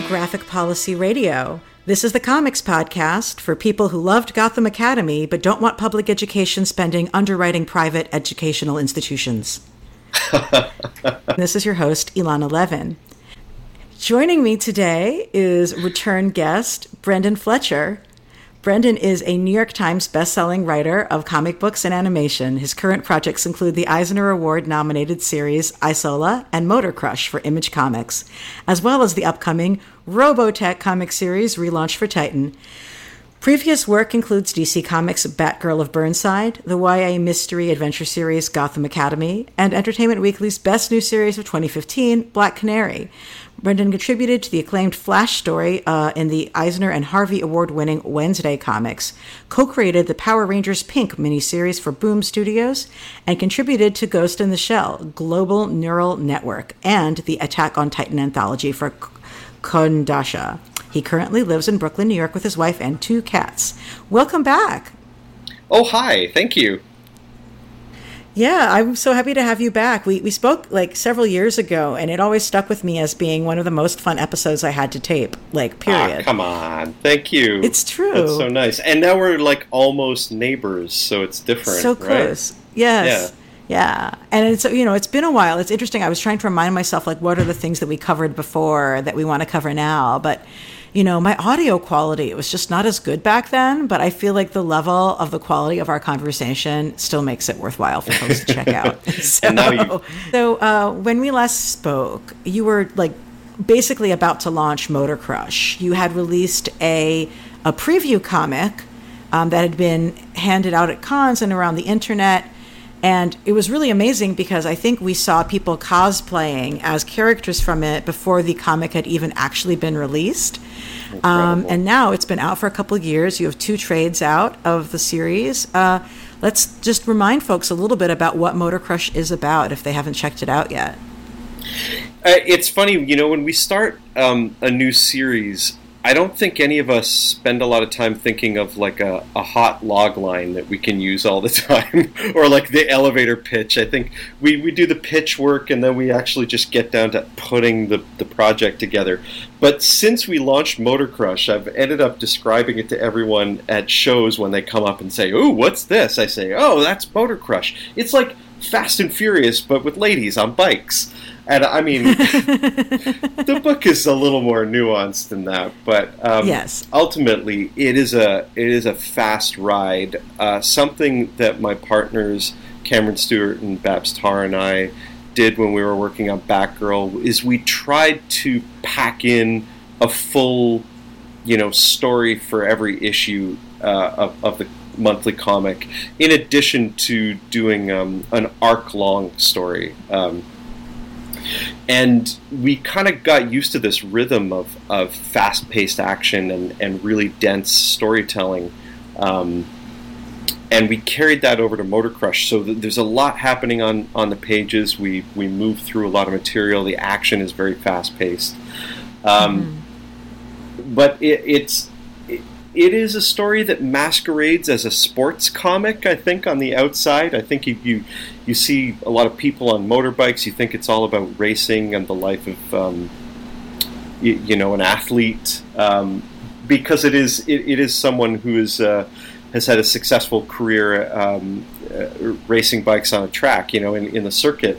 to Graphic Policy Radio. This is the comics podcast for people who loved Gotham Academy but don't want public education spending underwriting private educational institutions. this is your host, Ilana Levin. Joining me today is return guest Brenden Fletcher, Brenden is a New York Times bestselling writer of comic books and animation. His current projects include the Eisner Award nominated series Isola and Motor Crush for Image Comics, as well as the upcoming Robotech comic series relaunched for Titan. Previous work includes DC Comics' Batgirl of Burnside, the YA mystery adventure series Gotham Academy, and Entertainment Weekly's best new series of 2015, Black Canary. Brenden contributed to the acclaimed Flash story uh, in the Eisner and Harvey Award winning Wednesday comics, co created the Power Rangers Pink miniseries for Boom Studios, and contributed to Ghost in the Shell, Global Neural Network, and the Attack on Titan anthology for Kodansha. He currently lives in Brooklyn, New York with his wife and two cats. Welcome back. Oh, hi. Thank you. Yeah, I'm so happy to have you back. We we spoke like several years ago, and it always stuck with me as being one of the most fun episodes I had to tape. Like, ah, period. Ah, come on, thank you. It's true. It's so nice. And now we're like almost neighbors, so it's different. So close. Right? Yes. Yeah. Yeah. And it's you know, it's been a while. It's interesting. I was trying to remind myself like what are the things that we covered before that we want to cover now, but you know, my audio quality, it was just not as good back then, but I feel like the level of the quality of our conversation still makes it worthwhile for folks to check out. so, you- so uh, when we last spoke, you were like basically about to launch Motor Crush. You had released a, a preview comic um, that had been handed out at cons and around the internet. And it was really amazing because I think we saw people cosplaying as characters from it before the comic had even actually been released. Um, and now it's been out for a couple of years. You have two trades out of the series. Uh, let's just remind folks a little bit about what Motor Crush is about if they haven't checked it out yet. Uh, it's funny, you know, when we start um, a new series, I don't think any of us spend a lot of time thinking of like a, a hot log line that we can use all the time or like the elevator pitch. I think we, we do the pitch work and then we actually just get down to putting the, the project together. But since we launched Motor Crush, I've ended up describing it to everyone at shows when they come up and say, Ooh, what's this? I say, Oh, that's Motor Crush. It's like Fast and Furious, but with ladies on bikes. And I mean, the book is a little more nuanced than that, but um, yes, ultimately, it is a it is a fast ride. Uh, something that my partners Cameron Stewart and Babs Tarr and I did when we were working on Batgirl is we tried to pack in a full, you know, story for every issue uh, of, of the monthly comic, in addition to doing um, an arc long story. Um, and we kind of got used to this rhythm of, of fast paced action and, and really dense storytelling. Um, and we carried that over to Motor Crush. So th- there's a lot happening on, on the pages. We, we move through a lot of material. The action is very fast paced. Um, mm-hmm. But it, it's it is a story that masquerades as a sports comic. I think on the outside, I think you, you you, see a lot of people on motorbikes. You think it's all about racing and the life of um, you, you, know an athlete um, because it is it, it is someone who is uh, has had a successful career um, uh, racing bikes on a track. You know, in, in the circuit.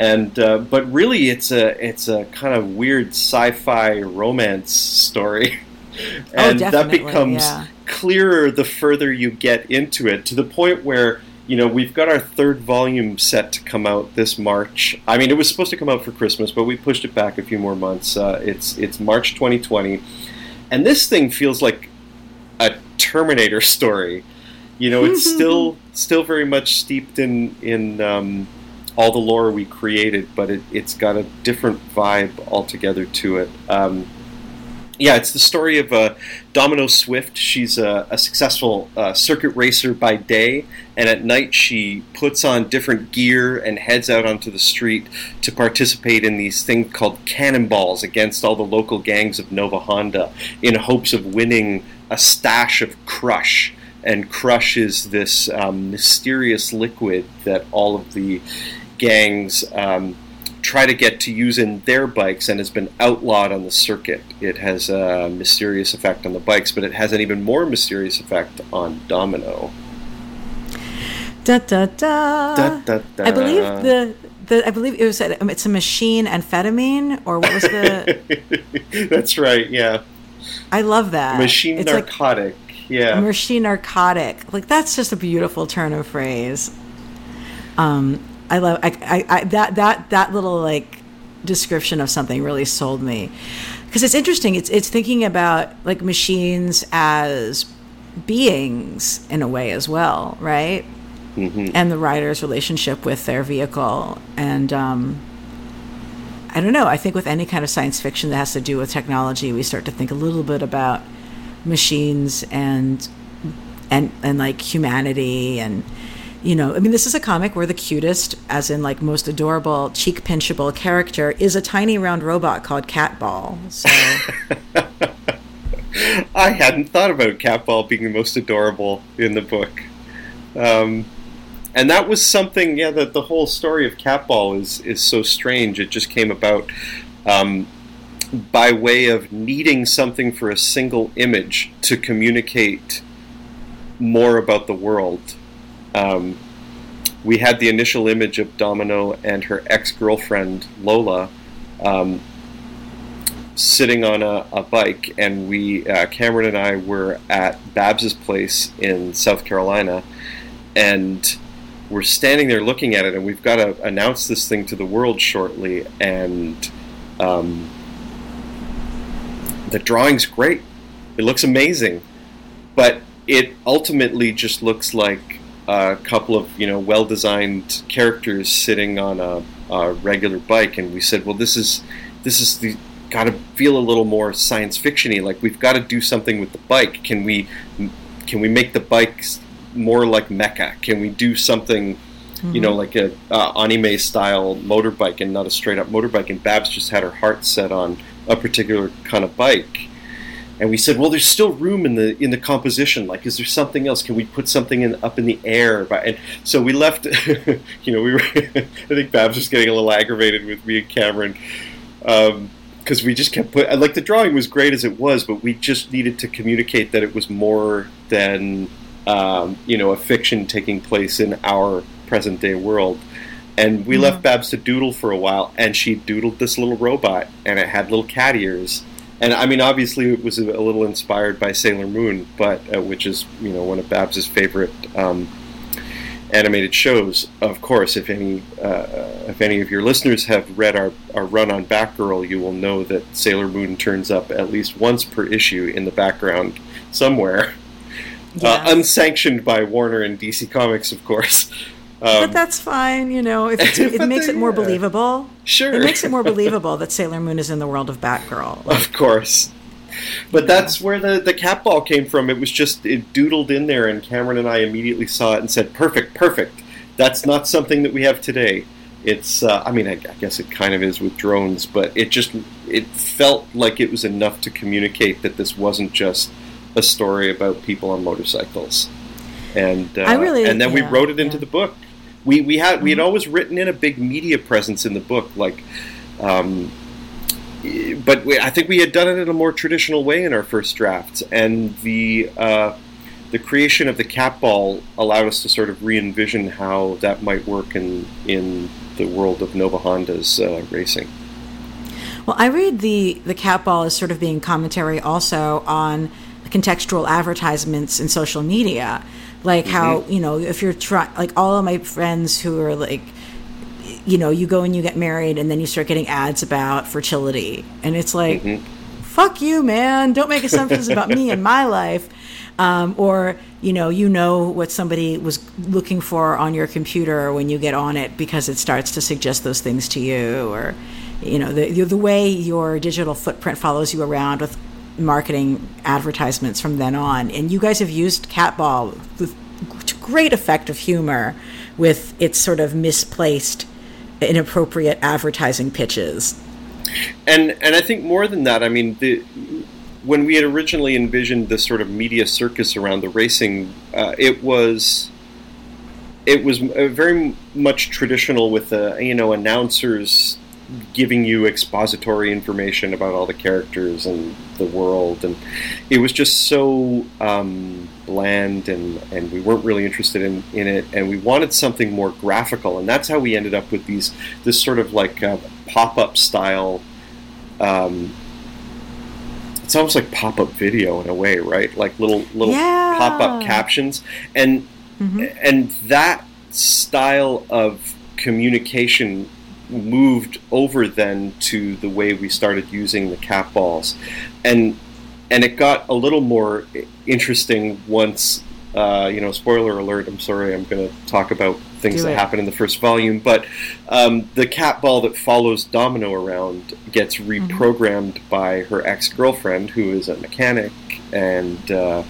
And uh, but really, it's a it's a kind of weird sci-fi romance story. Oh, and oh, that becomes yeah. clearer the further you get into it to the point where you know we've got our third volume set to come out this March. I mean, it was supposed to come out for Christmas, but we pushed it back a few more months. Uh, it's it's March 2020, and this thing feels like a Terminator story. You know, it's still still very much steeped in in um, all the lore we created, but it, has got a different vibe altogether to it. Um, yeah, it's the story of uh, Domino Swift. She's a, a successful uh, circuit racer by day, and at night she puts on different gear and heads out onto the street to participate in these things called cannonballs against all the local gangs of Nova Honda in hopes of winning a stash of Crush. And Crush is this um, mysterious liquid that all of the gangs. Um, try to get to use in their bikes and has been outlawed on the circuit. It has a mysterious effect on the bikes, but it has an even more mysterious effect on Domino. Da, da, da. Da, da, da. I believe the, the I believe it was a, it's a machine amphetamine or what was the That's right, yeah. I love that. Machine it's like narcotic. a yeah. machine narcotic. Like that's just a beautiful turn of phrase. Um I love I, I, I that that that little like description of something really sold me. Because it's interesting. It's it's thinking about like machines as beings in a way as well, right? hmm and the rider's relationship with their vehicle. And um, I don't know. I think with any kind of science fiction that has to do with technology, we start to think a little bit about machines and and and like humanity and you know i mean this is a comic where the cutest as in like most adorable cheek pinchable character is a tiny round robot called catball so I hadn't thought about Catball being the most adorable in the book. Um, and that was something, yeah, that the whole story of Catball is, is so strange. It just came about um, by way of needing something for a single image to communicate more about the world. Um, we had the initial image of Domino and her ex girlfriend, Lola. Um, sitting on a, a bike, and we, uh, Cameron and I, were at Babs's place in South Carolina, and we're standing there looking at it, and we've got to announce this thing to the world shortly, and um, the drawing's great. It looks amazing, but it ultimately just looks like a couple of you know well-designed characters sitting on a, a regular bike, and we said, well, this is this is the got to feel a little more science fictiony. Like we've got to do something with the bike. Can we can we make the bikes more like mecha? Can we do something? You know, like a uh, anime style motorbike and not a straight up motorbike. And Babs just had her heart set on a particular kind of bike. And we said, well, there's still room in the in the composition. Like, is there something else? Can we put something in up in the air? And so we left. you know, we were. I think Babs was getting a little aggravated with me and Cameron because we just kept put like the drawing was great as it was, but we just needed to communicate that it was more than um, you know a fiction taking place in our present day world. And we left Babs to doodle for a while, and she doodled this little robot, and it had little cat ears. And I mean, obviously, it was a, little inspired by Sailor Moon, but uh, which is you know one of Babs's favorite um, animated shows. Of course, if any uh, if any of your listeners have read our, our run on Batgirl, you will know that Sailor Moon turns up at least once per issue in the background somewhere, Yeah. uh, unsanctioned by Warner and DC Comics, of course. but Um, that's fine you know if it's, it makes they- it more yeah. believable sure, it makes it more believable that sailor moon is in the world of batgirl of course. But that's where the, the cat ball came from. It was just it doodled in there, and Cameron and I immediately saw it and said, "Perfect, perfect." That's not something that we have today. It's, uh, I mean, I, I guess it kind of is with drones, but it just it felt like it was enough to communicate that this wasn't just a story about people on motorcycles. And uh, I really- and then we wrote it into yeah. the book. We we had we had Mhm. always written in a big media presence in the book, like. Um, but we, I think we had done it in a more traditional way in our first drafts, and the uh, the creation of the cat ball allowed us to sort of re-envision how that might work in in the world of Nova Honda's uh, racing. Well, I read the the cat ball as sort of being commentary also on contextual advertisements in social media, like how you know if you're trying, like all of my friends who are like, you know, you go and you get married and then you start getting ads about fertility, and it's like, fuck you, man! Don't make assumptions about me and my life. Um, or you know you know what somebody was looking for on your computer when you get on it because it starts to suggest those things to you or you know the the way your digital footprint follows you around with marketing advertisements from then on and you guys have used catball with great effect of humor with its sort of misplaced inappropriate advertising pitches And and I think more than that, I mean the. When we had originally envisioned this sort of media circus around the racing, uh, it was it was uh, very much traditional with the you know announcers giving you expository information about all the characters and the world, and it was just so um, bland, and, and we weren't really interested in, in it, and we wanted something more graphical, and that's how we ended up with these this sort of like uh, pop up style. Um, it's almost like pop up video in a way, right? Like little little Yeah. pop up captions, and Mhm. and that style of communication moved over then to the way we started using the cat balls. And and it got a little more interesting once uh, you know spoiler alert i'm sorry i'm going to talk about things that happen in the first volume but um, the cat ball that follows domino around gets reprogrammed by her ex-girlfriend who is a mechanic and uh,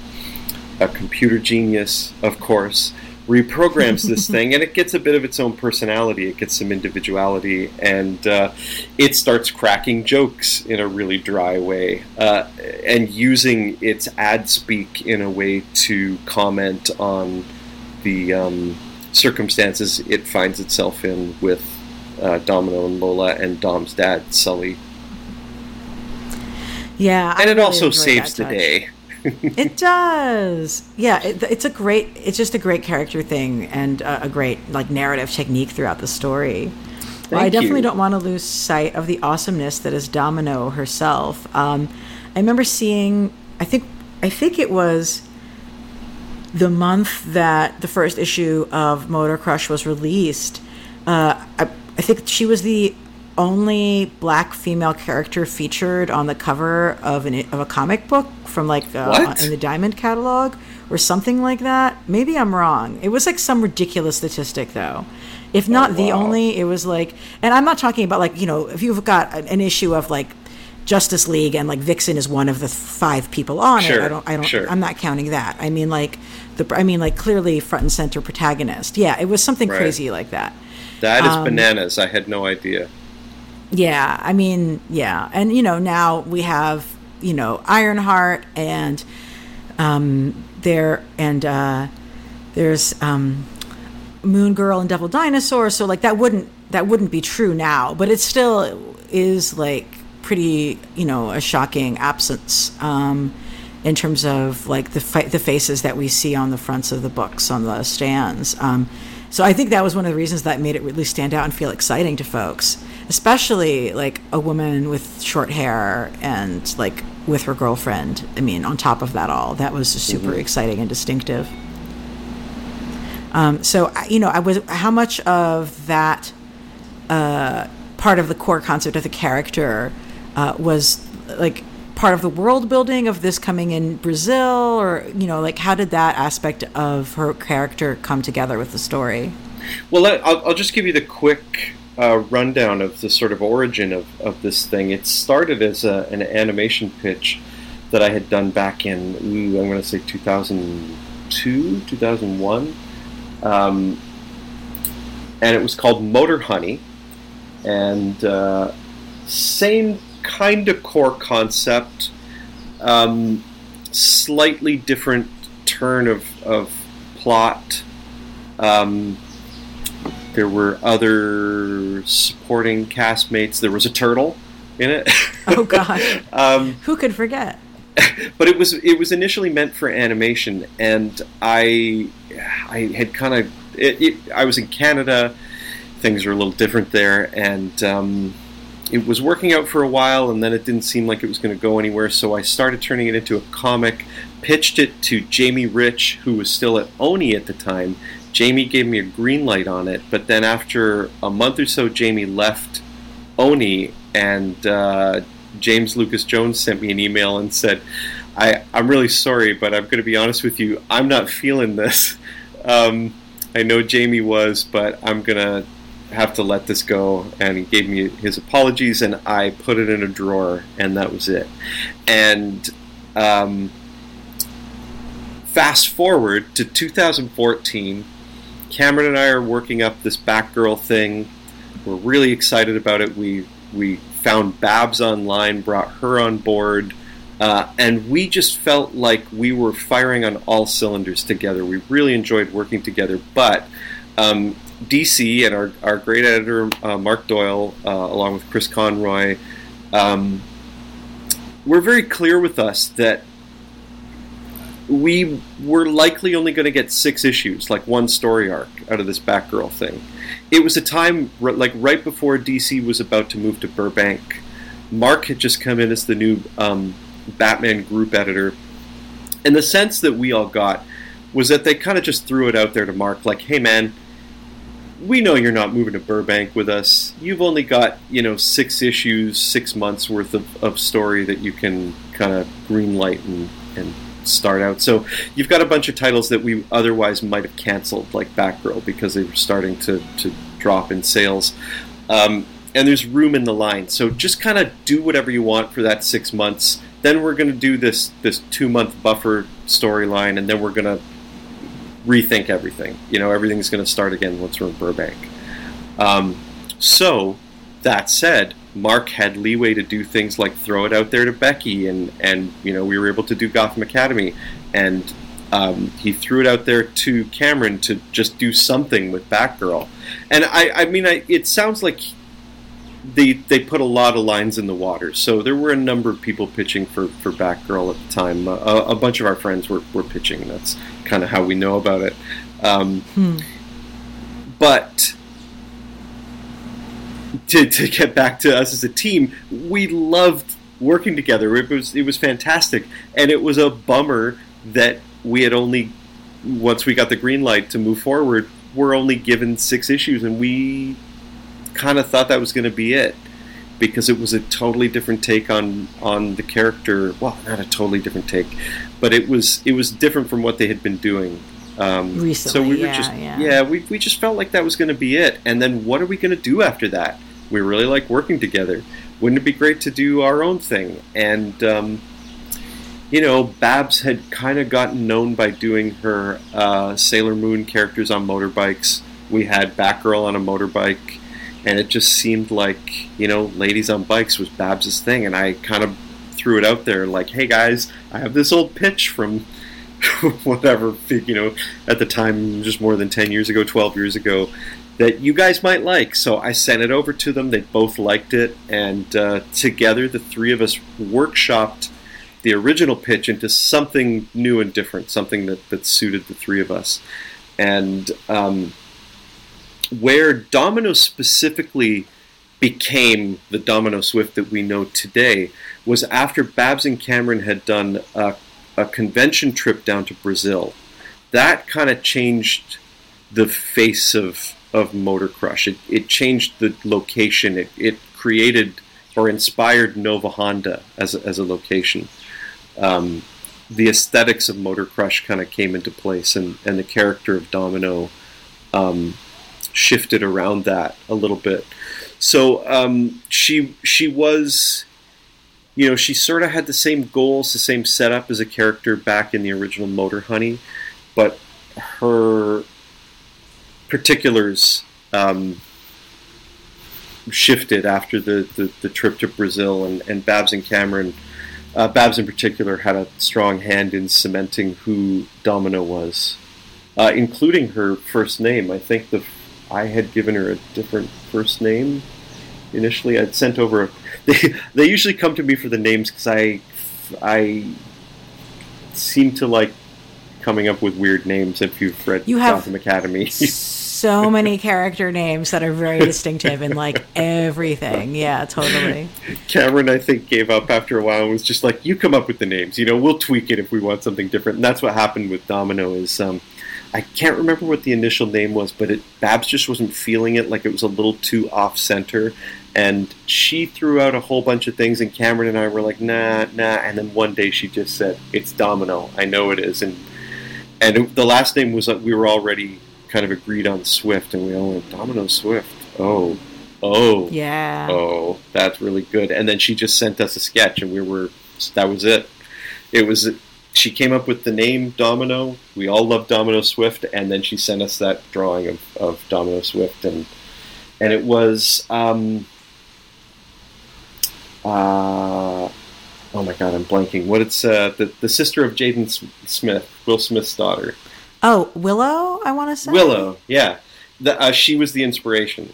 a computer genius, of course, reprograms this thing, and it gets a bit of its own personality. It gets some individuality, and uh, it starts cracking jokes in a really dry way, uh, and using its ad speak in a way to comment on the um, circumstances it finds itself in with uh, Domino and Lola and Dom's dad, Sully. Yeah, I And it really also saves the day. It does. Yeah, it, it's a great. It's just a great character thing and a, a great like narrative technique throughout the story. Well, I definitely you. don't want to lose sight of the awesomeness that is Domino herself. Um, I remember seeing. I think. I think it was the month that the first issue of Motor Crush was released. Uh, I, I think she was the only black female character featured on the cover of an of a comic book from like uh, in the Diamond catalog or something like that. Maybe I'm wrong. It was like some ridiculous statistic though. If not the wow. only, it was like, and I'm not talking about like you know if you've got an, issue of like Justice League and like Vixen is one of the five people on it. Sure, I don't. I don't. sure. I'm not counting that. I mean like the. I mean like clearly front and center protagonist. Yeah, it was something Right. crazy like that. That is Um, bananas. I had no idea. Yeah, I mean, yeah, and you know now we have you know Ironheart and um there and uh there's um Moon Girl and Devil Dinosaur, so like that wouldn't that wouldn't be true now, but it still is like pretty you know a shocking absence um in terms of like the fa- the faces that we see on the fronts of the books on the stands. Um, so I think that was one of the reasons that made it really stand out and feel exciting to folks, especially like a woman with short hair and like with her girlfriend. I mean, on top of that all, that was super exciting and distinctive. Um, so you know, I was how much of that uh, part of the core concept of the character uh, was like part of the world building of this coming in Brazil, or you know, like how did that aspect of her character come together with the story? Well, I'll, just give you the quick uh, rundown of the sort of origin of, of this thing. It started as a, an animation pitch that I had done back in, ooh, I'm going to say 2002, 2001. Um, and it was called Motor Honey. And uh, same kind of core concept, um, slightly different turn of, of plot. Um, there were other supporting castmates. There was a turtle in it. Oh God! um, who could forget? but it was it was initially meant for animation, and I I had kind of it, it, I was in Canada. Things are a little different there, and um, it was working out for a while, and then it didn't seem like it was going to go anywhere. So I started turning it into a comic. Pitched it to Jamie Rich, who was still at Oni at the time. Jamie gave me a green light on it, but then after a month or so, Jamie left Oni, and uh, James Lucas Jones sent me an email and said, I, I'm really sorry, but I'm going to be honest with you. I'm not feeling this. Um, I know Jamie was, but I'm going to have to let this go. And he gave me his apologies, and I put it in a drawer, and that was it. And um, fast forward to 2014, Cameron and I are working up this Batgirl thing. We're really excited about it. We we found Babs online, brought her on board, uh, and we just felt like we were firing on all cylinders together. We really enjoyed working together, but um, DC and our, our great editor uh, Mark Doyle, uh, along with Chris Conroy, um, were very clear with us that we were likely only going to get six issues, like one story arc, out of this Batgirl thing. It was a time like right before DC was about to move to Burbank. Mark had just come in as the new um, Batman group editor, and the sense that we all got was that they kind of just threw it out there to Mark, like, "Hey, man." We know you're not moving to Burbank with us. You've only got, you know, six issues, six months worth of, of story that you can kind of green light and, and start out. So you've got a bunch of titles that we otherwise might have canceled, like Batgirl, because they were starting to, to drop in sales. Um, and there's room in the line. So just kind of do whatever you want for that six months. Then we're going to do this this two month buffer storyline, and then we're going to rethink everything. You know, everything's going to start again once we're in Burbank. Um, so that said, Mark had leeway to do things like throw it out there to Becky, and and you know we were able to do Gotham Academy, and um, he threw it out there to Cameron to just do something with Batgirl, and I I mean I, it sounds like they they put a lot of lines in the water, so there were a number of people pitching for for Batgirl at the time. Uh, a, a, bunch of our friends were were pitching. That's kind of how we know about it. Um, hmm. But to, to get back to us as a team, we loved working together. It was it was fantastic, and it was a bummer that we had only once we got the green light to move forward, we're only given six issues, and we kind of thought that was going to be it because it was a totally different take on on the character. Well, not a totally different take, but it was it was different from what they had been doing. Um, Recently, so we were yeah, just yeah. yeah we we just felt like that was going to be it. And then what are we going to do after that? We really like working together. Wouldn't it be great to do our own thing? And um, you know, Babs had kind of gotten known by doing her uh, Sailor Moon characters on motorbikes. We had Batgirl on a motorbike, and it just seemed like you know, ladies on bikes was Babs's thing. And I kind of threw it out there, like, "Hey guys, I have this old pitch from." whatever you know at the time just more than 10 years ago 12 years ago that you guys might like. So I sent it over to them. They both liked it, and uh, together the three of us workshopped the original pitch into something new and different, something that, that suited the three of us. And um, where Domino specifically became the Domino Swift that we know today was after Babs and Cameron had done a, a convention trip down to Brazil. That kind of changed the face of of Motor Crush. It, it changed the location. It, it created or inspired Nova Honda as a, as a location. Um, the aesthetics of Motor Crush kind of came into place, and, and the character of Domino um, shifted around that a little bit. So um, she she was, you know, she sort of had the same goals, the same setup as a character back in the original Motor Honey, but her particulars um, shifted after the, the, the, trip to Brazil, and, and Babs and Cameron, uh, Babs in particular, had a strong hand in cementing who Domino was, uh, including her first name. I think the I had given her a different first name initially. I'd sent over. A, they they usually come to me for the names because I I seem to like coming up with weird names if you've read you have Gotham Academy. so many character names that are very distinctive in like everything. Yeah, totally. Cameron, I think, gave up after a while and was just like, "You come up with the names. You know, we'll tweak it if we want something different." And that's what happened with Domino. Is um, I can't remember what the initial name was, but it, Babs just wasn't feeling it. Like it was a little too off center, and she threw out a whole bunch of things, and Cameron and I were like, "Nah, nah." And then one day she just said, "It's Domino. I know it is." And and it, the last name was uh, we were already kind of agreed on Swift, and we all went Domino Swift. Oh, oh, yeah, oh, that's really good. And then she just sent us a sketch, and we were that was it. It was she came up with the name Domino. We all love Domino Swift, and then she sent us that drawing of, of Domino Swift, and and it was um, uh, oh my god, I'm blanking. What it's uh, the the sister of Jaden Smith, Will Smith's daughter. Oh, Willow, I want to say. Willow, yeah, The, uh, she was the inspiration.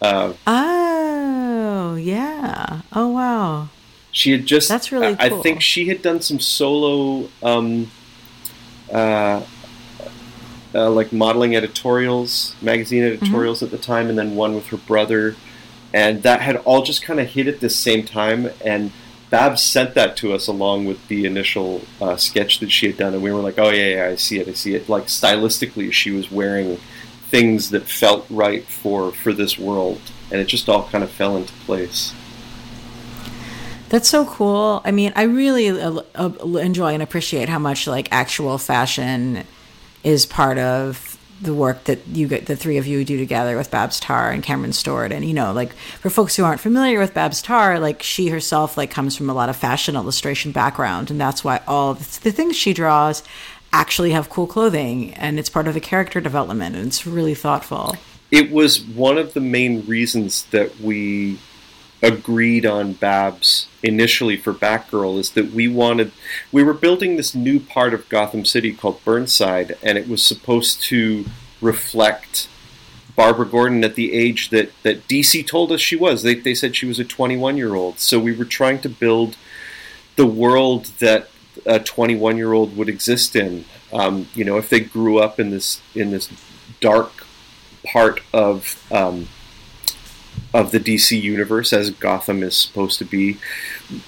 Uh, oh yeah. Oh wow. She had just. That's really I, cool. I think she had done some solo, um, uh, uh, like modeling editorials, magazine Mm-hmm. editorials at the time, and then one with her brother, and that had all just kind of hit at the same time. And Babs sent that to us along with the initial uh, sketch that she had done, and we were like, "Oh yeah, yeah, I see it, I see it." Like stylistically, she was wearing things that felt right for for this world, and it just all kind of fell into place. That's so cool. I mean, I really uh, uh, enjoy and appreciate how much like actual fashion is part of the work that you get the three of you do together with Babs Tarr and Cameron Stewart and you know like for folks who aren't familiar with Babs Tarr like she herself like comes from a lot of fashion illustration background and that's why all the things she draws actually have cool clothing and it's part of the character development and it's really thoughtful. it was one of the main reasons that we agreed on Babs initially for Batgirl is that we wanted we were building this new part of Gotham City called Burnside and it was supposed to reflect Barbara Gordon at the age that, that DC told us she was. They, they said she was a 21 year old. So we were trying to build the world that a 21 year old would exist in. Um, you know, if they grew up in this in this dark part of um, of the DC universe, as Gotham is supposed to be,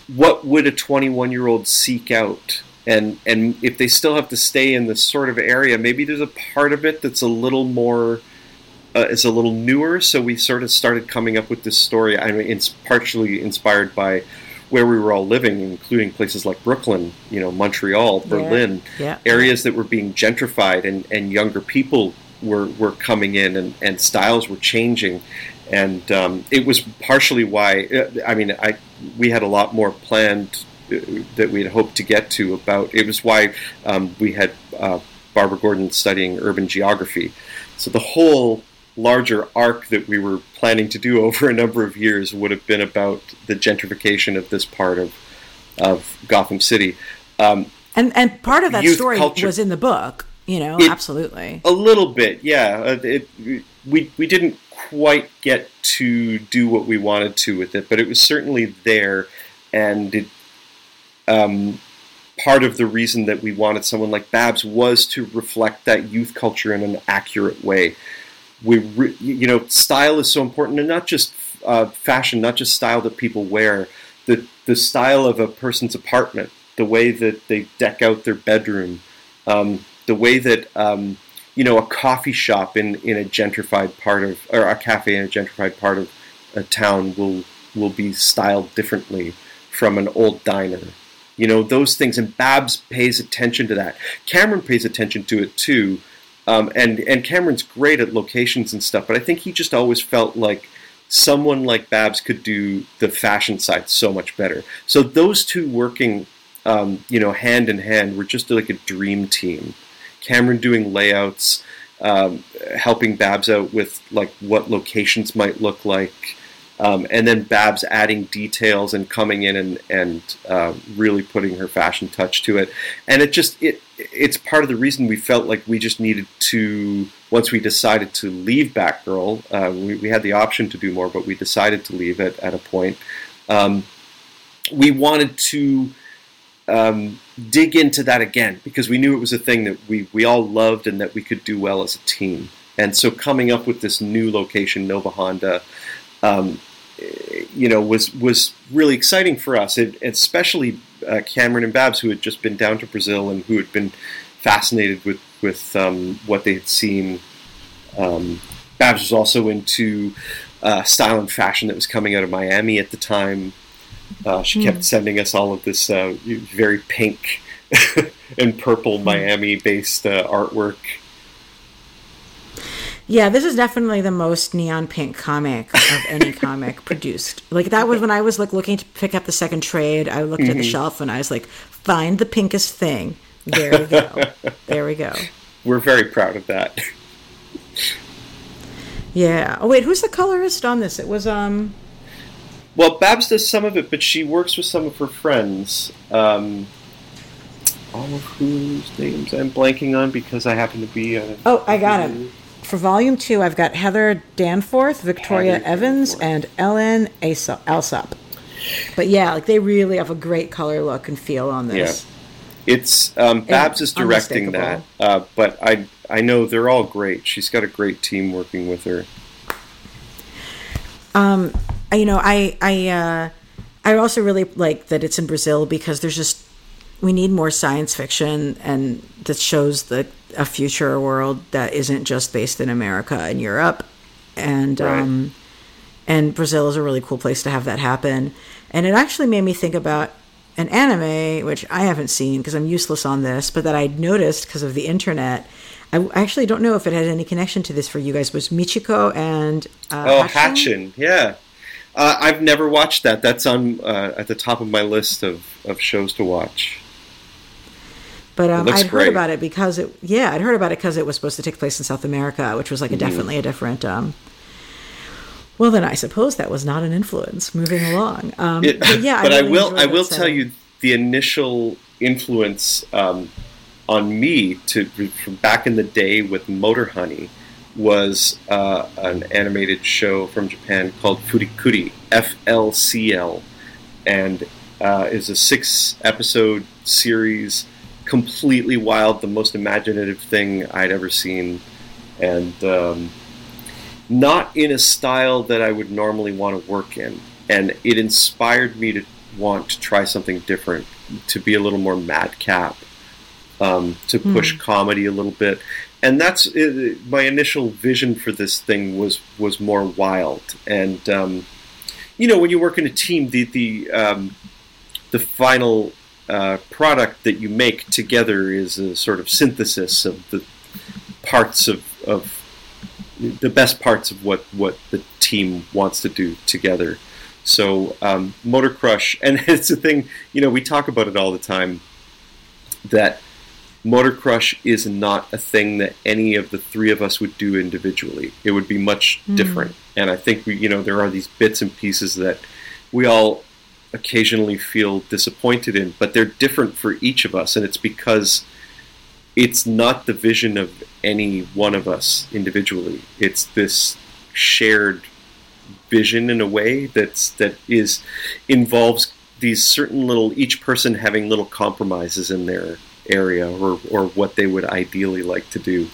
what would a 21 year old seek out? And and if they still have to stay in this sort of area, maybe there's a part of it that's a little more uh, is a little newer. So we sort of started coming up with this story. I mean, it's partially inspired by where we were all living, including places like Brooklyn, you know, Montreal, Berlin, Yeah. areas that were being gentrified, and, and younger people were, were coming in, and, and styles were changing, and um, it was partially why. uh, I mean, I we had a lot more planned uh, that we had hoped to get to about. It was why um, we had uh, Barbara Gordon studying urban geography. So the whole larger arc that we were planning to do over a number of years would have been about the gentrification of this part of of Gotham City. Um, And and part of that story culture. was in the book, you know, It- absolutely. a little bit, yeah. Uh, It, we we didn't quite get to do what we wanted to with it, but it was certainly there, and it. Um, part of the reason that we wanted someone like Babs was to reflect that youth culture in an accurate way. We, re- you know, style is so important, and not just uh, fashion, not just style that people wear. The the style of a person's apartment, the way that they deck out their bedroom, um, the way that um, you know a coffee shop in, in a gentrified part of or a cafe in a gentrified part of a town will will be styled differently from an old diner. You know those things, and Babs pays attention to that. Cameron pays attention to it too, um, and and Cameron's great at locations and stuff. But I think he just always felt like someone like Babs could do the fashion side so much better. So those two working, um, you know, hand in hand, were just like a dream team. Cameron doing layouts, um, helping Babs out with like what locations might look like, um, and then Babs adding details and coming in and and uh, really putting her fashion touch to it. And it just it it's part of the reason we felt like we just needed to once we decided to leave Batgirl, uh, we, we had the option to do more, but we decided to leave it at a point. Um, we wanted to um, dig into that again because we knew it was a thing that we, we all loved and that we could do well as a team. And so coming up with this new location, Nova Honda, um, you know, was was really exciting for us, it, especially uh, Cameron and Babs, who had just been down to Brazil and who had been fascinated with with um, what they had seen. Um, Babs was also into uh, style and fashion that was coming out of Miami at the time. Uh, she kept sending us all of this uh, very pink and purple Miami-based uh, artwork. Yeah, this is definitely the most neon pink comic of any comic produced. Like that was when I was like looking to pick up the second trade. I looked at the shelf and I was like, find the pinkest thing. There we go. there we go. We're very proud of that. Yeah. Oh wait, who's the colorist on this? It was um. Well, Babs does some of it, but she works with some of her friends. Um, all of whose names I'm blanking on because I happen to be. Uh, Oh, I got him. for volume two, I've got Heather Danforth, Victoria Heather Evans, Danforth. and Ellen Alsop. But yeah, like they really have a great color look and feel on this. Yeah. It's um, Babs is directing that, uh, but I I know they're all great. She's got a great team working with her. I- you know, I I uh, I also really like that it's in Brazil because there's just we need more science fiction and that shows the a future world that isn't just based in America and Europe, and Right. um, and Brazil is a really cool place to have that happen. And it actually made me think about an anime which I haven't seen because I'm useless on this, but that I'd noticed because of the internet. I actually don't know if it had any connection to this for you guys. Was Michiko and uh, Oh, Hatchin? Hatchin, yeah. Uh, I've never watched that. That's on uh, at the top of my list of, of shows to watch. But um, I'd heard about it because it, yeah, I'd heard about it because it was supposed to take place in South America, which was like Mm-hmm. a definitely a different. Um, well, then I suppose that was not an influence. Moving along, um, It- but yeah, but I, really will I will tell you the initial influence um, on me to from back in the day with Motor Honey was uh, an animated show from Japan called Furikuri FLCL, and uh, is a six episode series, completely wild, the most imaginative thing I'd ever seen, and. Um, not in a style that I would normally want to work in. And it inspired me to want to try something different, to be a little more madcap, um, to push comedy a little bit. And that's uh, my initial vision for this thing was was more wild. And um, you know, when you work in a team, the the um, the final uh, product that you make together is a sort of synthesis of the parts of, of the best parts of what, what the team wants to do together. So um, Motor Crush, and it's a thing you know we talk about it all the time that Motor Crush is not a thing that any of the three of us would do individually. It would be much hmm. different, and I think we you know there are these bits and pieces that we all occasionally feel disappointed in, but they're different for each of us, and it's because it's not the vision of any one of us individually. It's this shared vision in a way that's that is involves these certain little each person having little compromises in their area or or what they would ideally like to do.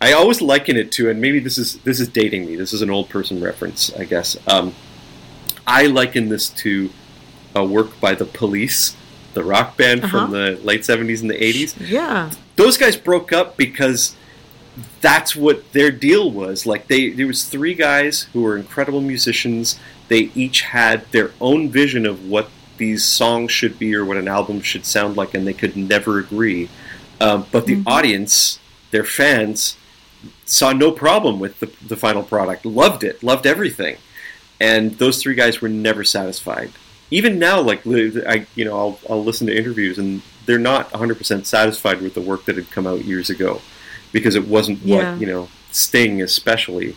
I always liken it to, and maybe this is this is dating me. This is an old person reference, I guess. Um, I liken this to a work by the Police, the rock band Uh-huh. from the late seventies and the eighties yeah, those guys broke up because that's what their deal was. Like they, there was three guys who were incredible musicians. They each had their own vision of what these songs should be or what an album should sound like, and they could never agree. Um, but the audience, their fans, saw no problem with the, the final product. Loved it. Loved everything. And those three guys were never satisfied. Even now, like I, you know, I'll, I'll listen to interviews, and they're not 100% satisfied with the work that had come out years ago because it wasn't Yeah. what you know. Sting, especially,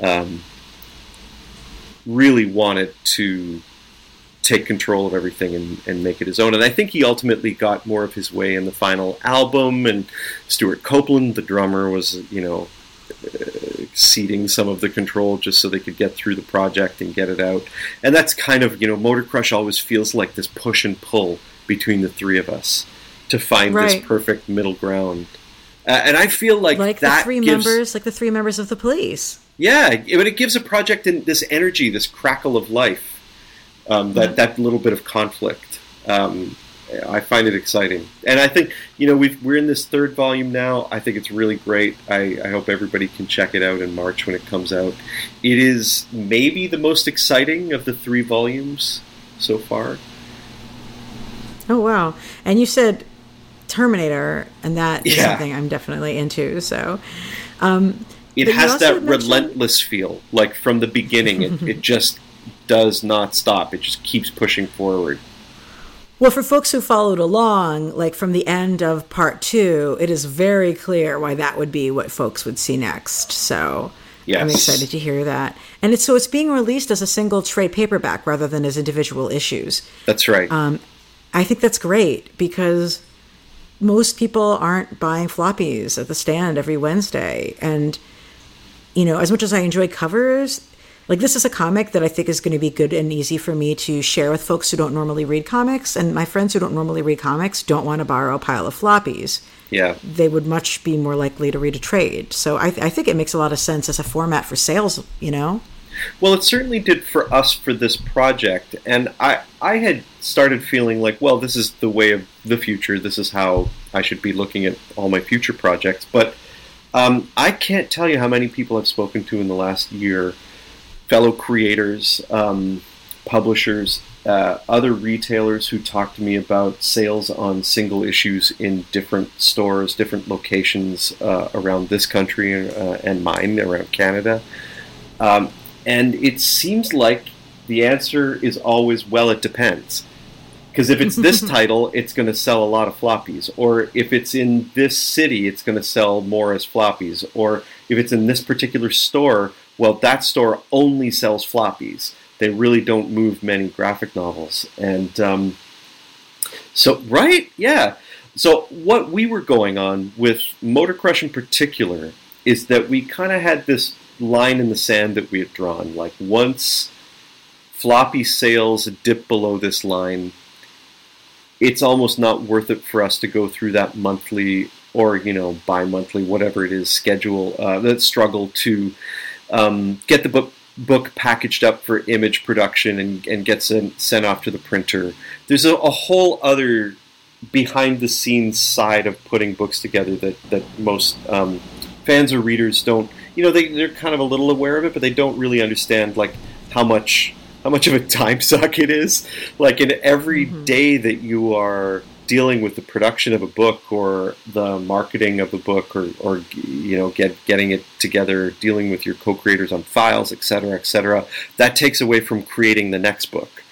um, really wanted to take control of everything and, and make it his own. And I think he ultimately got more of his way in the final album. And Stewart Copeland, the drummer, was you know ceding some of the control just so they could get through the project and get it out. And that's kind of you know Motor Crush always feels like this push and pull between the three of us to find Right. this perfect middle ground. Uh, and I feel like, like the three gives, members, like the three members of the police. yeah, it- but it gives a project in this energy, this crackle of life, um, that that little bit of conflict. Um, I find it exciting, and I think you know we've, we're in this third volume now. I think it's really great. I, I hope everybody can check it out in March when it comes out. It is maybe the most exciting of the three volumes so far. Oh wow! And you said Terminator, and that is Yeah. something I'm definitely into. So, um, It has that mentioned- relentless feel, like from the beginning. It, it just does not stop. It just keeps pushing forward. well, for folks who followed along, like from the end of part two, it is very clear why that would be what folks would see next. So. I'm excited to hear that, and it's so it's being released as a single trade paperback rather than as individual issues. That's right. Um, I think that's great because most people aren't buying floppies at the stand every Wednesday. And you know, as much as I enjoy covers, like this is a comic that I think is going to be good and easy for me to share with folks who don't normally read comics, and my friends who don't normally read comics don't want to borrow a pile of floppies. Yeah, they would much be more likely to read a trade. So I, I think it makes a lot of sense as a format for sales. You know. Well, it certainly did for us for this project, and I I had started feeling like, well, this is the way of the future. This is how I should be looking at all my future projects. But um, I can't tell you how many people I've spoken to in the last year fellow creators, um, publishers, uh, other retailers who talk to me about sales on single issues in different stores, different locations uh, around this country uh, and mine around Canada. Um, and it seems like the answer is always well, it depends. Because if it's this title, it's going to sell a lot of floppies. Or if it's in this city, it's going to sell more as floppies. Or if it's in this particular store, well, that store only sells floppies. They really don't move many graphic novels. And um, so, right? Yeah. So, what we were going on with Motor Crush in particular is that we kind of had this line in the sand that we had drawn. Like, once floppy sales dip below this line, it's almost not worth it for us to go through that monthly or, you know, bi monthly, whatever it is, schedule, uh, that struggle to um, get the book book packaged up for image production and, and get sent, sent off to the printer. There's a, a whole other behind the scenes side of putting books together that, that most um, fans or readers don't you know they, they're kind of a little aware of it but they don't really understand like how much how much of a time suck it is like in every mm-hmm. day that you are dealing with the production of a book or the marketing of a book or, or you know get getting it together dealing with your co-creators on files etc etc that takes away from creating the next book.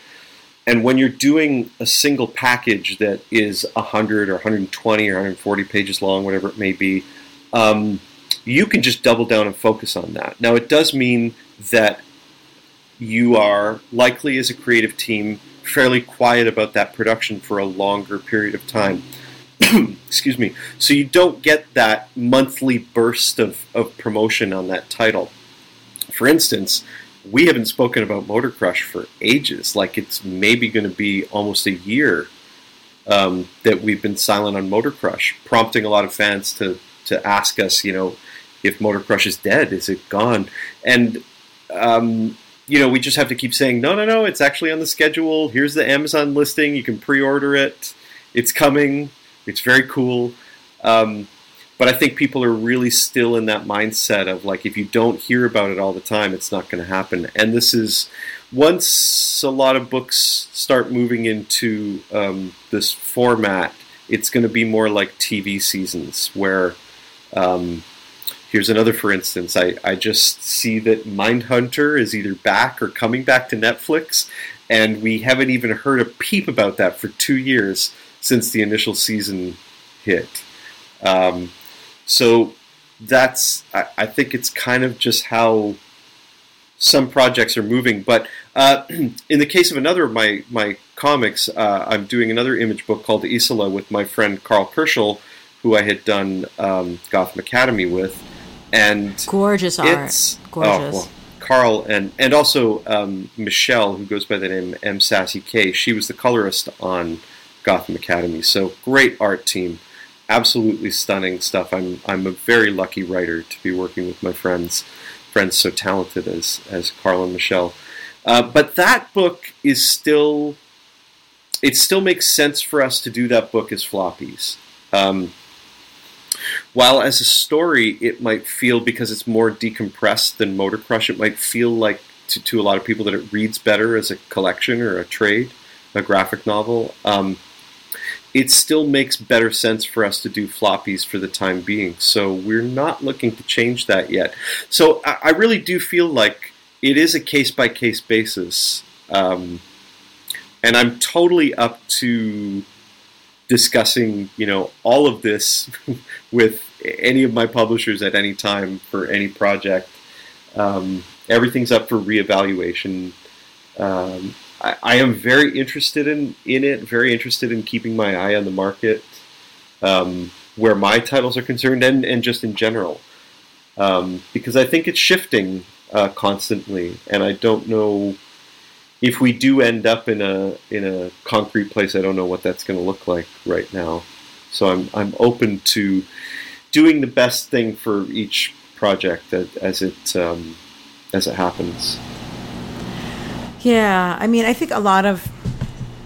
And when you're doing a single package that is 100 or 120 or 140 pages long whatever it may be um, you can just double down and focus on that. Now it does mean that you are likely as a creative team fairly quiet about that production for a longer period of time. Excuse me. So you don't get that monthly burst of, of promotion on that title. For instance, we haven't spoken about Motor Crush for ages. Like it's maybe going to be almost a year um, that we've been silent on Motor Crush, prompting a lot of fans to to ask us, you know, if Motor Crush is dead, is it gone? And um, you know, we just have to keep saying, no, no, no, it's actually on the schedule. Here's the Amazon listing. You can pre order it. It's coming. It's very cool. Um, but I think people are really still in that mindset of like, if you don't hear about it all the time, it's not going to happen. And this is once a lot of books start moving into um, this format, it's going to be more like TV seasons where. Um, Here's another, for instance. I, I just see that Mindhunter is either back or coming back to Netflix, and we haven't even heard a peep about that for two years since the initial season hit. Um, so that's, I, I, think it's kind of just how some projects are moving. But uh, in the case of another of my, my comics, uh, I'm doing another image book called Isola with my friend Karl Kerschl, who I had done um, Gotham Academy with and gorgeous art, gorgeous. Oh, well, Karl and and also um, Michelle, who goes by the name M Sassy K. She was the colorist on Gotham Academy. So great art team, absolutely stunning stuff. I'm I'm a very lucky writer to be working with my friends, friends so talented as as Karl and Michelle. Uh, but that book is still, it still makes sense for us to do that book as floppies. Um, while as a story, it might feel because it's more decompressed than Motor Crush, it might feel like to, to a lot of people that it reads better as a collection or a trade, a graphic novel. Um, it still makes better sense for us to do floppies for the time being. So we're not looking to change that yet. So I, I really do feel like it is a case by case basis. Um, and I'm totally up to discussing, you know, all of this with any of my publishers at any time for any project. Um, everything's up for reevaluation. Um, I, I, am very interested in, in it, very interested in keeping my eye on the market um, where my titles are concerned and, and just in general. um, because I think it's shifting uh, constantly, and I don't know if we do end up in a in a concrete place. I don't know what that's going to look like right now. So I'm I'm open to doing the best thing for each project as, as it um, as it happens. Yeah, I mean, I think a lot of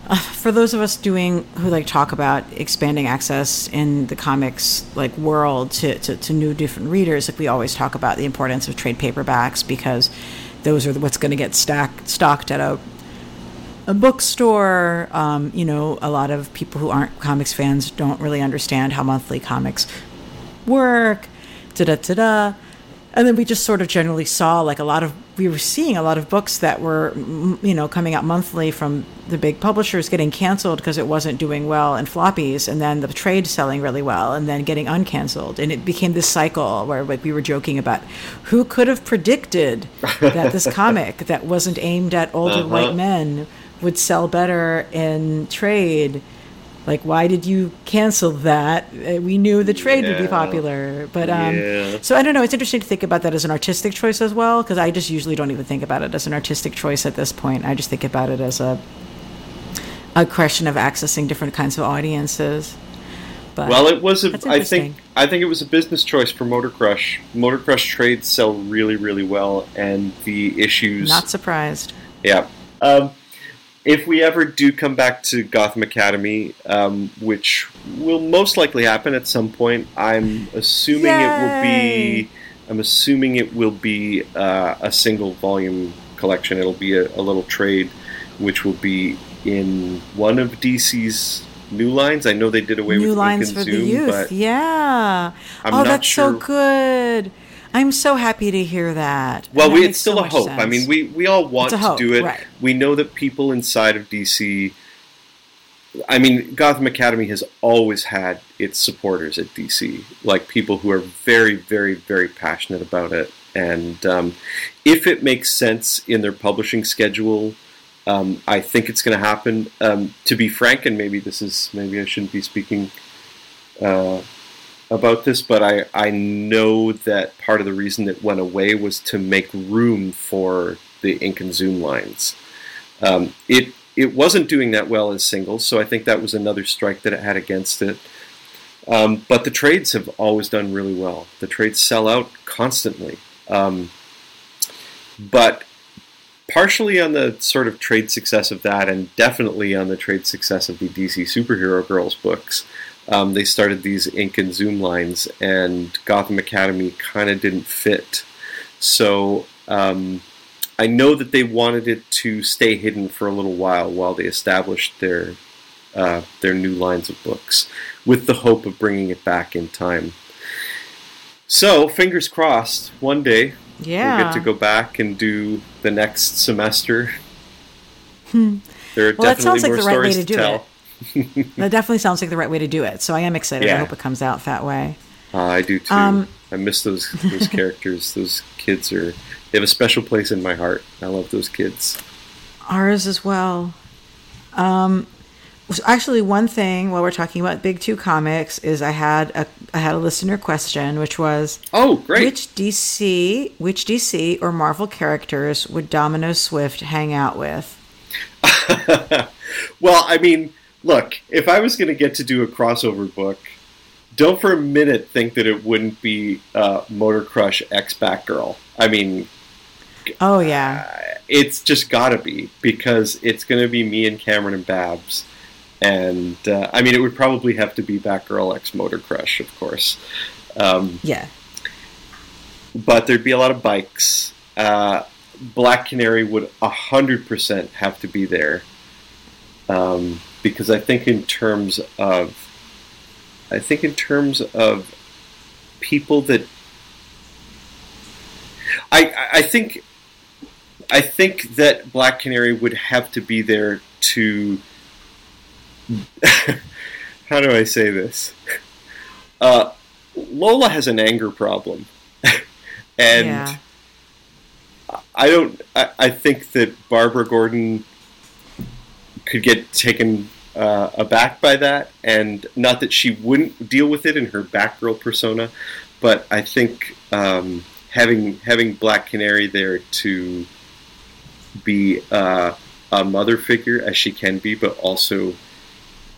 uh, for those of us doing who like talk about expanding access in the comics like world to, to, to new different readers, like we always talk about the importance of trade paperbacks because those are what's going to get stocked at a a bookstore. Um, you know, a lot of people who aren't comics fans don't really understand how monthly comics work. Da da da da. And then we just sort of generally saw like a lot of we were seeing a lot of books that were you know coming out monthly from the big publishers getting canceled because it wasn't doing well in floppies and then the trade selling really well and then getting uncanceled and it became this cycle where like we were joking about who could have predicted that this comic that wasn't aimed at older uh-huh. white men would sell better in trade like why did you cancel that? Uh, we knew the trade yeah. would be popular but um yeah. so i don't know it's interesting to think about that as an artistic choice as well because i just usually don't even think about it as an artistic choice at this point. I just think about it as a a question of accessing different kinds of audiences. But well it was a, i think i think it was a business choice for motor crush motor crush trades sell really really well and the issues not surprised. Yeah. Um, if we ever do come back to Gotham Academy, um, which will most likely happen at some point, I'm assuming Yay! it will be. I'm assuming it will be uh, a single volume collection. It'll be a, a, little trade, which will be in one of DC's new lines. I know they did away new with lines for Zoom, the youth. yeah. I'm oh, that's sure. so good. I'm so happy to hear that. Well, we, it's still so a hope. Sense. I mean, we, we all want to hope, do it. Right. We know that people inside of DC. I mean, Gotham Academy has always had its supporters at DC, like people who are very, very, very passionate about it. And um, if it makes sense in their publishing schedule, um, I think it's going to happen. Um, to be frank, and maybe this is maybe I shouldn't be speaking. Uh, about this, but I, I know that part of the reason it went away was to make room for the ink and zoom lines. Um, it it wasn't doing that well as singles, so I think that was another strike that it had against it. Um, but the trades have always done really well. The trades sell out constantly. Um, but partially on the sort of trade success of that, and definitely on the trade success of the DC Superhero Girls books, um, they started these ink and zoom lines, and Gotham Academy kind of didn't fit. So um, I know that they wanted it to stay hidden for a little while while they established their uh, their new lines of books, with the hope of bringing it back in time. So fingers crossed, one day yeah. we'll get to go back and do the next semester. Hmm. There are well, definitely sounds like more the right way to, to do tell. it. That definitely sounds like the right way to do it. So I am excited. Yeah. I hope it comes out that way. Uh, I do too. Um, I miss those those characters. Those kids are they have a special place in my heart. I love those kids. Ours as well. Um, actually, one thing while we're talking about Big Two comics is I had a I had a listener question, which was oh great which DC which DC or Marvel characters would Domino Swift hang out with? well, I mean look, if I was going to get to do a crossover book, don't for a minute think that it wouldn't be uh, Motor Crush X Batgirl. I mean, oh yeah, uh, it's just got to be because it's going to be me and Cameron and Babs, and uh, I mean, it would probably have to be Batgirl X Motor Crush, of course. Um, yeah, but there'd be a lot of bikes. Uh, Black Canary would hundred percent have to be there. Um, because I think in terms of I think in terms of people that I I think I think that Black Canary would have to be there to how do I say this? Uh, Lola has an anger problem, and yeah. I don't. I, I think that Barbara Gordon could get taken uh, aback by that, and not that she wouldn't deal with it in her Batgirl persona, but I think um, having having Black Canary there to be uh, a mother figure as she can be, but also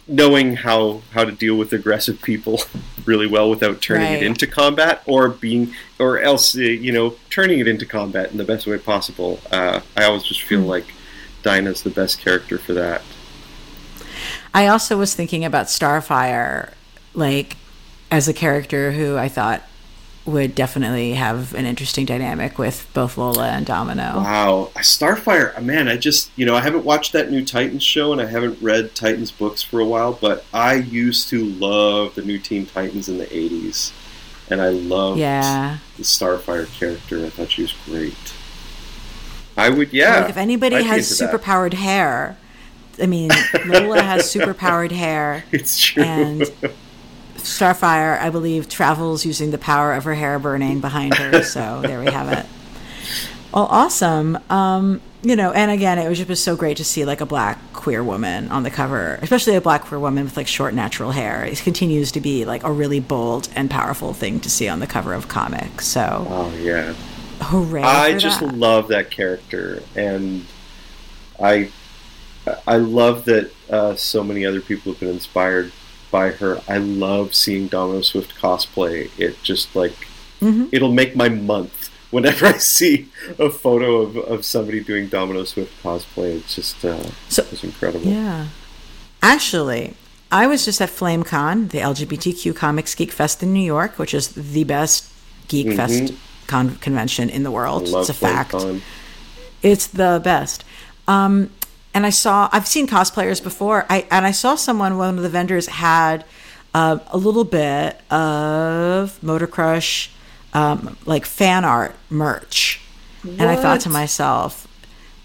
knowing how how to deal with aggressive people really well without turning Right. it into combat or being or else uh, you know turning it into combat in the best way possible. Uh, I always just feel Hmm. like Dinah's the best character for that. I also was thinking about Starfire, like as a character who I thought would definitely have an interesting dynamic with both Lola and Domino. Wow, Starfire, uh, man! I just you know I haven't watched that new Titans show and I haven't read Titans books for a while, but I used to love the new Teen Titans in the '80s, and I loved Yeah. the Starfire character. I thought she was great. I would, yeah. Like if anybody I'd has superpowered hair, I mean, Lola has superpowered hair, it's true. and Starfire, I believe, travels using the power of her hair burning behind her. So there we have it. Well, awesome. Um, you know, and again, it was just was so great to see like a black queer woman on the cover, especially a black queer woman with like short natural hair. It continues to be like a really bold and powerful thing to see on the cover of comics. So oh yeah. hooray! I just that. love that character, and I I love that uh, so many other people have been inspired by her. I love seeing Domino Swift cosplay. It just like Mhm. it'll make my month whenever I see a photo of, of somebody doing Domino Swift cosplay. It's just uh, So- it's incredible. Yeah. Actually, I was just at FlameCon, the LGBTQ Comics Geek Fest in New York, which is the best geek fest con- convention in the world. It's a fact. It's the best. Um, and I saw, I've seen cosplayers before, I and I saw someone, one of the vendors had uh, a little bit of Motor Crush, um, like fan art merch. And I thought to myself,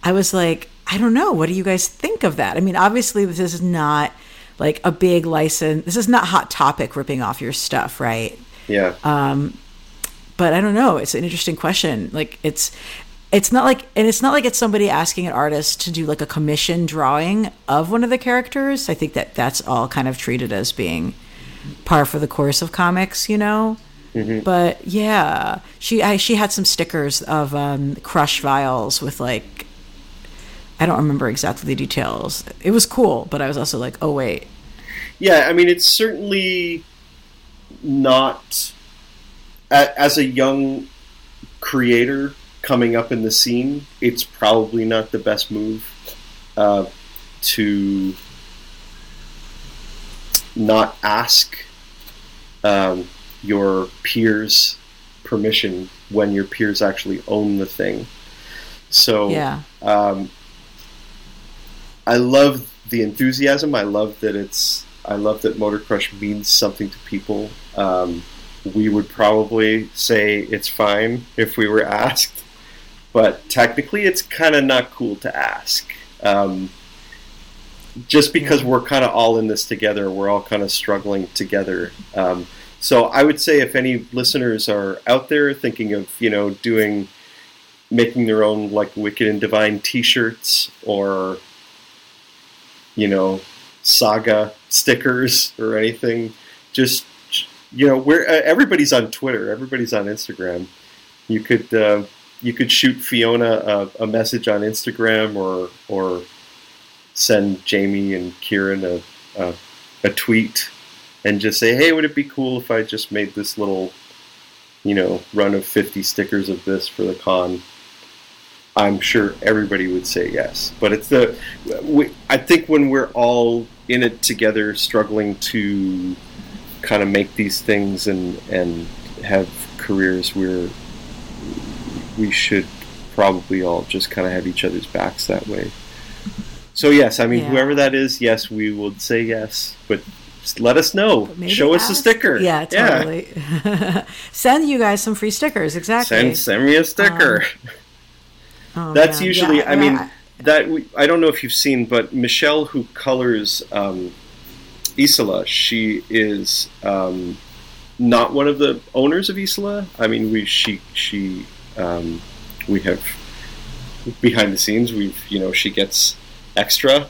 I was like, I don't know. What do you guys think of that? I mean, obviously, this is not like a big license. This is not Hot Topic ripping off your stuff, right? Yeah. Um, but I don't know. It's an interesting question. Like it's it's not like and it's not like it's somebody asking an artist to do like a commission drawing of one of the characters. I think that that's all kind of treated as being par for the course of comics, you know. But yeah, she I, she had some stickers of um, crush vials with like I don't remember exactly the details. It was cool, but I was also like, oh wait, Yeah, I mean, it's certainly not as a young creator coming up in the scene. It's probably not the best move uh, to not ask um, your peers permission when your peers actually own the thing. So yeah, um, I love the enthusiasm. I love that it's. I love that Motor Crush means something to people. Um, we would probably say it's fine if we were asked, but technically, it's kind of not cool to ask. Um, just because Yeah. we're kind of all in this together, we're all kind of struggling together. Um, so I would say if any listeners are out there thinking of you know doing making their own like wicked and divine t-shirts or you know saga stickers or anything just you know where uh, everybody's on twitter everybody's on instagram you could uh, you could shoot fiona a, a message on instagram or or send jamie and Kieron a, a, a tweet and just say hey would it be cool if i just made this little you know run of 50 stickers of this for the con I'm sure everybody would say yes. But it's the, we, I think when we're all in it together, struggling to kind of make these things and and have careers, we're we should probably all just kind of have each other's backs that way. So yes, I mean Yeah. whoever that is, yes, we would say yes, but let us know. Show us a sticker. Yeah, totally. Send you guys some free stickers. Exactly. Send send me a sticker. Oh, That's man. usually. Yeah, I mean, that we, I don't know if you've seen, but Michelle, who colors um, Isola, she is um, not one of the owners of Isola. I mean, we she she um, we have behind the scenes. We've you know she gets extra,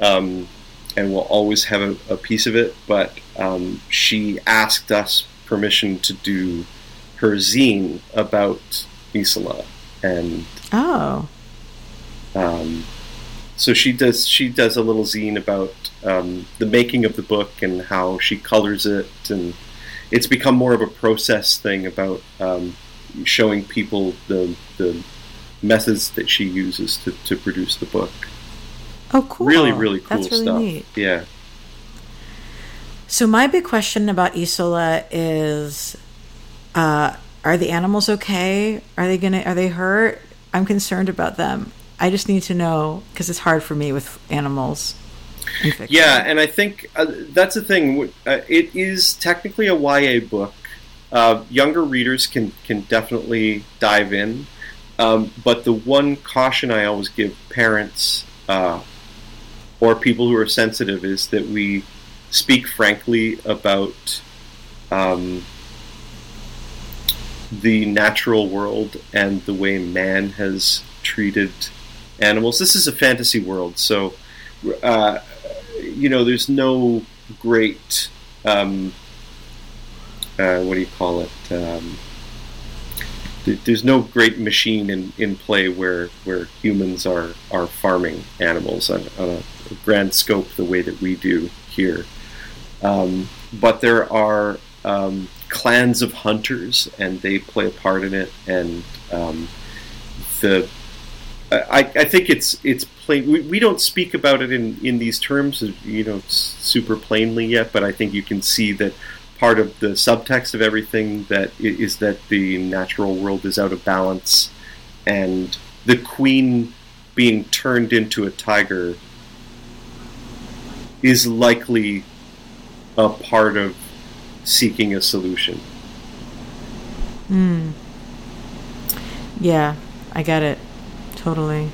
um, and we'll always have a, a piece of it. But um, she asked us permission to do her zine about Isola, and oh, um, so she does she does a little zine about um, the making of the book and how she colors it, and it's become more of a process thing about um, showing people the the methods that she uses to, to produce the book. Oh, cool! Really, really cool That's really stuff. Neat. Yeah. So my big question about Isola is, uh, are the animals okay? Are they gonna? Are they hurt? I'm concerned about them. I just need to know because it's hard for me with animals. Yeah, and I think uh, that's the thing. Uh, it is technically a YA book. Uh, younger readers can can definitely dive in, um, but the one caution I always give parents uh, or people who are sensitive is that we speak frankly about um, the natural world and the way man has treated animals. This is a fantasy world, so uh, you know there's no great um, uh, what do you call it? Um, th- there's no great machine in, in play where where humans are are farming animals on, on a grand scope the way that we do here. Um, but there are um, clans of hunters, and they play a part in it. And um, the I, I think it's it's plain. We, we don't speak about it in, in these terms, you know, super plainly yet. But I think you can see that part of the subtext of everything that is that the natural world is out of balance, and the queen being turned into a tiger is likely a part of seeking a solution. Hmm. Yeah, I get it. Totally.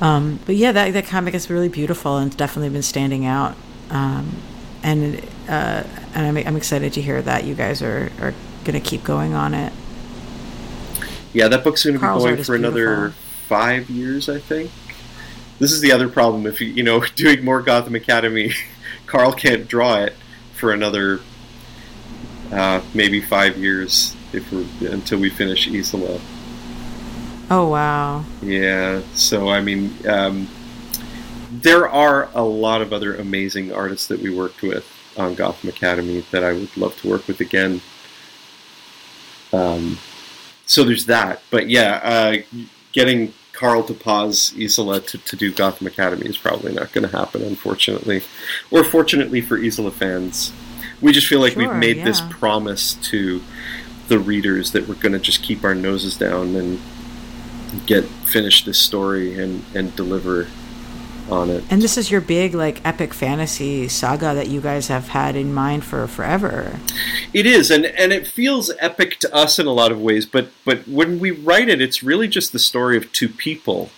Um, but yeah, that that comic is really beautiful and definitely been standing out. Um, and uh, and I'm, I'm excited to hear that you guys are, are going to keep going on it. Yeah, that book's going to be going for another five years, I think. This is the other problem. If you you know doing more Gotham Academy, Karl can't draw it for another uh, maybe five years if we're until we finish Isola. Oh wow! Yeah, so I mean, um, there are a lot of other amazing artists that we worked with on Gotham Academy that I would love to work with again. Um, so there's that, but yeah, uh, getting Karl to pause Isola to, to do Gotham Academy is probably not going to happen, unfortunately, or fortunately for Isola fans. We just feel like Sure, we've made this promise to the readers that we're going to just keep our noses down and get finish this story and and deliver on it. And this is your big like epic fantasy saga that you guys have had in mind for forever. It is, and and it feels epic to us in a lot of ways. But but when we write it, it's really just the story of two people.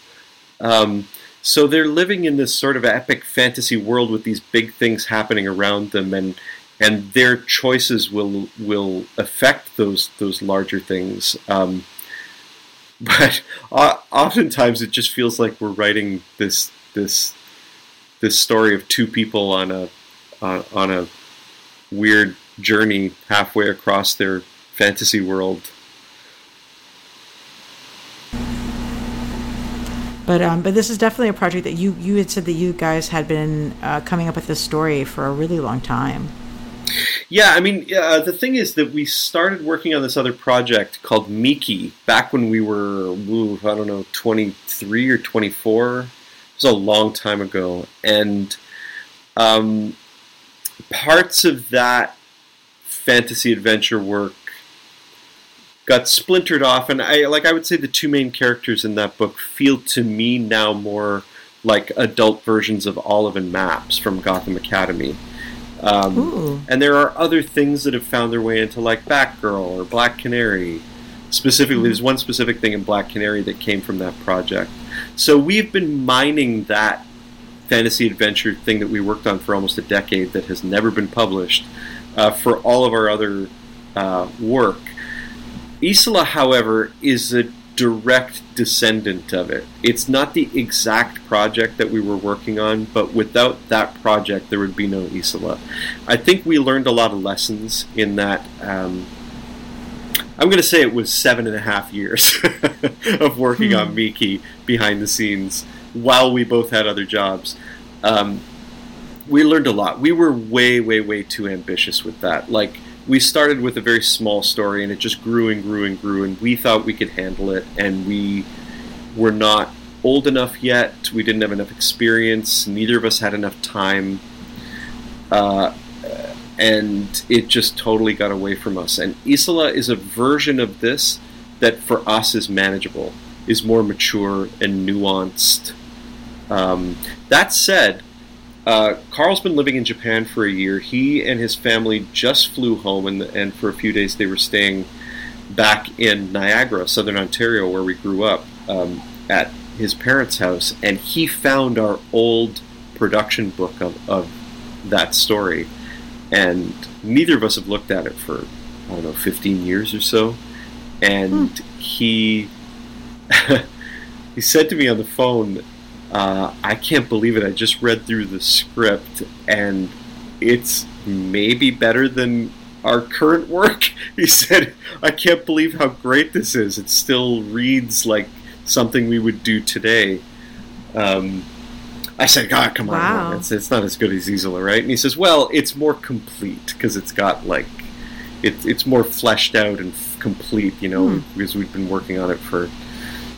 Um, so they're living in this sort of epic fantasy world with these big things happening around them, and and their choices will will affect those those larger things. Um, but uh, oftentimes it just feels like we're writing this this this story of two people on a on, on a weird journey halfway across their fantasy world. But um, but this is definitely a project that you you had said that you guys had been uh, coming up with this story for a really long time. Yeah, I mean, uh, the thing is that we started working on this other project called Miki back when we were, ooh, I don't know, 23 or 24. It was a long time ago. And um, parts of that fantasy adventure work got splintered off. And I, like, I would say the two main characters in that book feel to me now more like adult versions of Olive and Maps from Gotham Academy. Um, and there are other things that have found their way into like Batgirl or Black Canary. Specifically, there's one specific thing in Black Canary that came from that project. So we've been mining that fantasy adventure thing that we worked on for almost a decade that has never been published uh, for all of our other uh, work. Isola, however, is a direct descendant of it. It's not the exact project that we were working on, but without that project, there would be no Isola. I think we learned a lot of lessons in that um, I'm going to say it was seven and a half years of working Hmm. on Miki behind the scenes while we both had other jobs. Um, we learned a lot. We were way, way, way too ambitious with that. Like, we started with a very small story and it just grew and grew and grew, and we thought we could handle it, and we were not old enough yet. We didn't have enough experience. Neither of us had enough time. Uh, and it just totally got away from us. And Isola is a version of this that for us is manageable, is more mature and nuanced. Um, that said, uh, Karl's been living in Japan for a year. He and his family just flew home, and, and for a few days they were staying back in Niagara, southern Ontario, where we grew up, um, at his parents' house. And he found our old production book of, of that story and neither of us have looked at it for I don't know 15 years or so. And he he said to me on the phone uh, I can't believe it. I just read through the script and it's maybe better than our current work. He said I can't believe how great this is. It still reads like something we would do today. Um, I said, God, come on, Wow. it's, it's not as good as Isola, right? And he says, well, it's more complete because it's got like, it, it's more fleshed out and f- complete, you know, Hmm. because we've been working on it for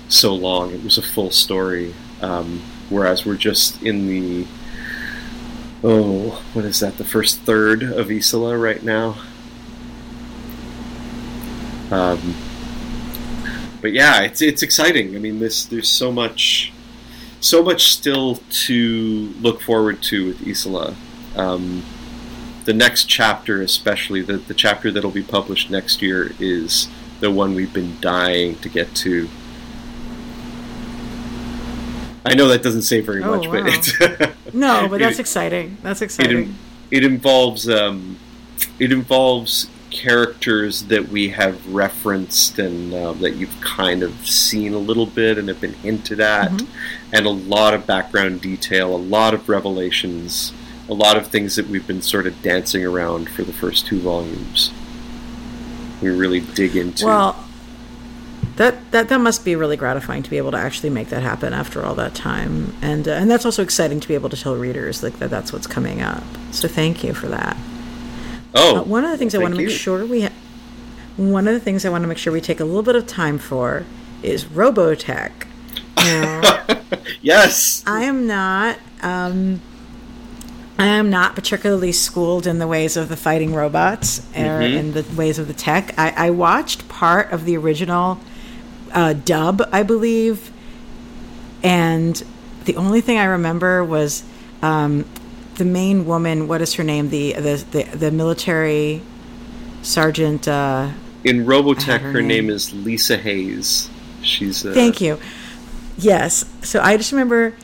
so long. It was a full story, um, whereas we're just in the, oh, what is that? The first third of Isola right now. Um, but yeah, it's it's exciting. I mean, this there's so much so much still to look forward to with Isola. Um, the next chapter, especially the, the chapter that'll be published next year, is the one we've been dying to get to. I know that doesn't say very Oh, much, but it's No, but that's It- exciting. That's exciting. in- it involves um, it involves characters that we have referenced and uh, that you've kind of seen a little bit and have been hinted at, Mhm. and a lot of background detail, a lot of revelations, a lot of things that we've been sort of dancing around for the first two volumes. We really dig into. Well, that, that that must be really gratifying to be able to actually make that happen after all that time, and uh, and that's also exciting to be able to tell readers like that that's what's coming up. So thank you for that. Oh, Uh, one of the things I want to make you. sure we ha- one of the things I want to make sure we take a little bit of time for is Robotech. Now, yes. I am not um, I am not particularly schooled in the ways of the fighting robots or Mhm. in the ways of the tech. I, I watched part of the original uh, dub, I believe, and the only thing I remember was um, the main woman. What is her name? The the the, the military sergeant. Uh, In Robotech, her her name name. is Lisa Hayes. She's uh, Thank you. Yes. So I just remember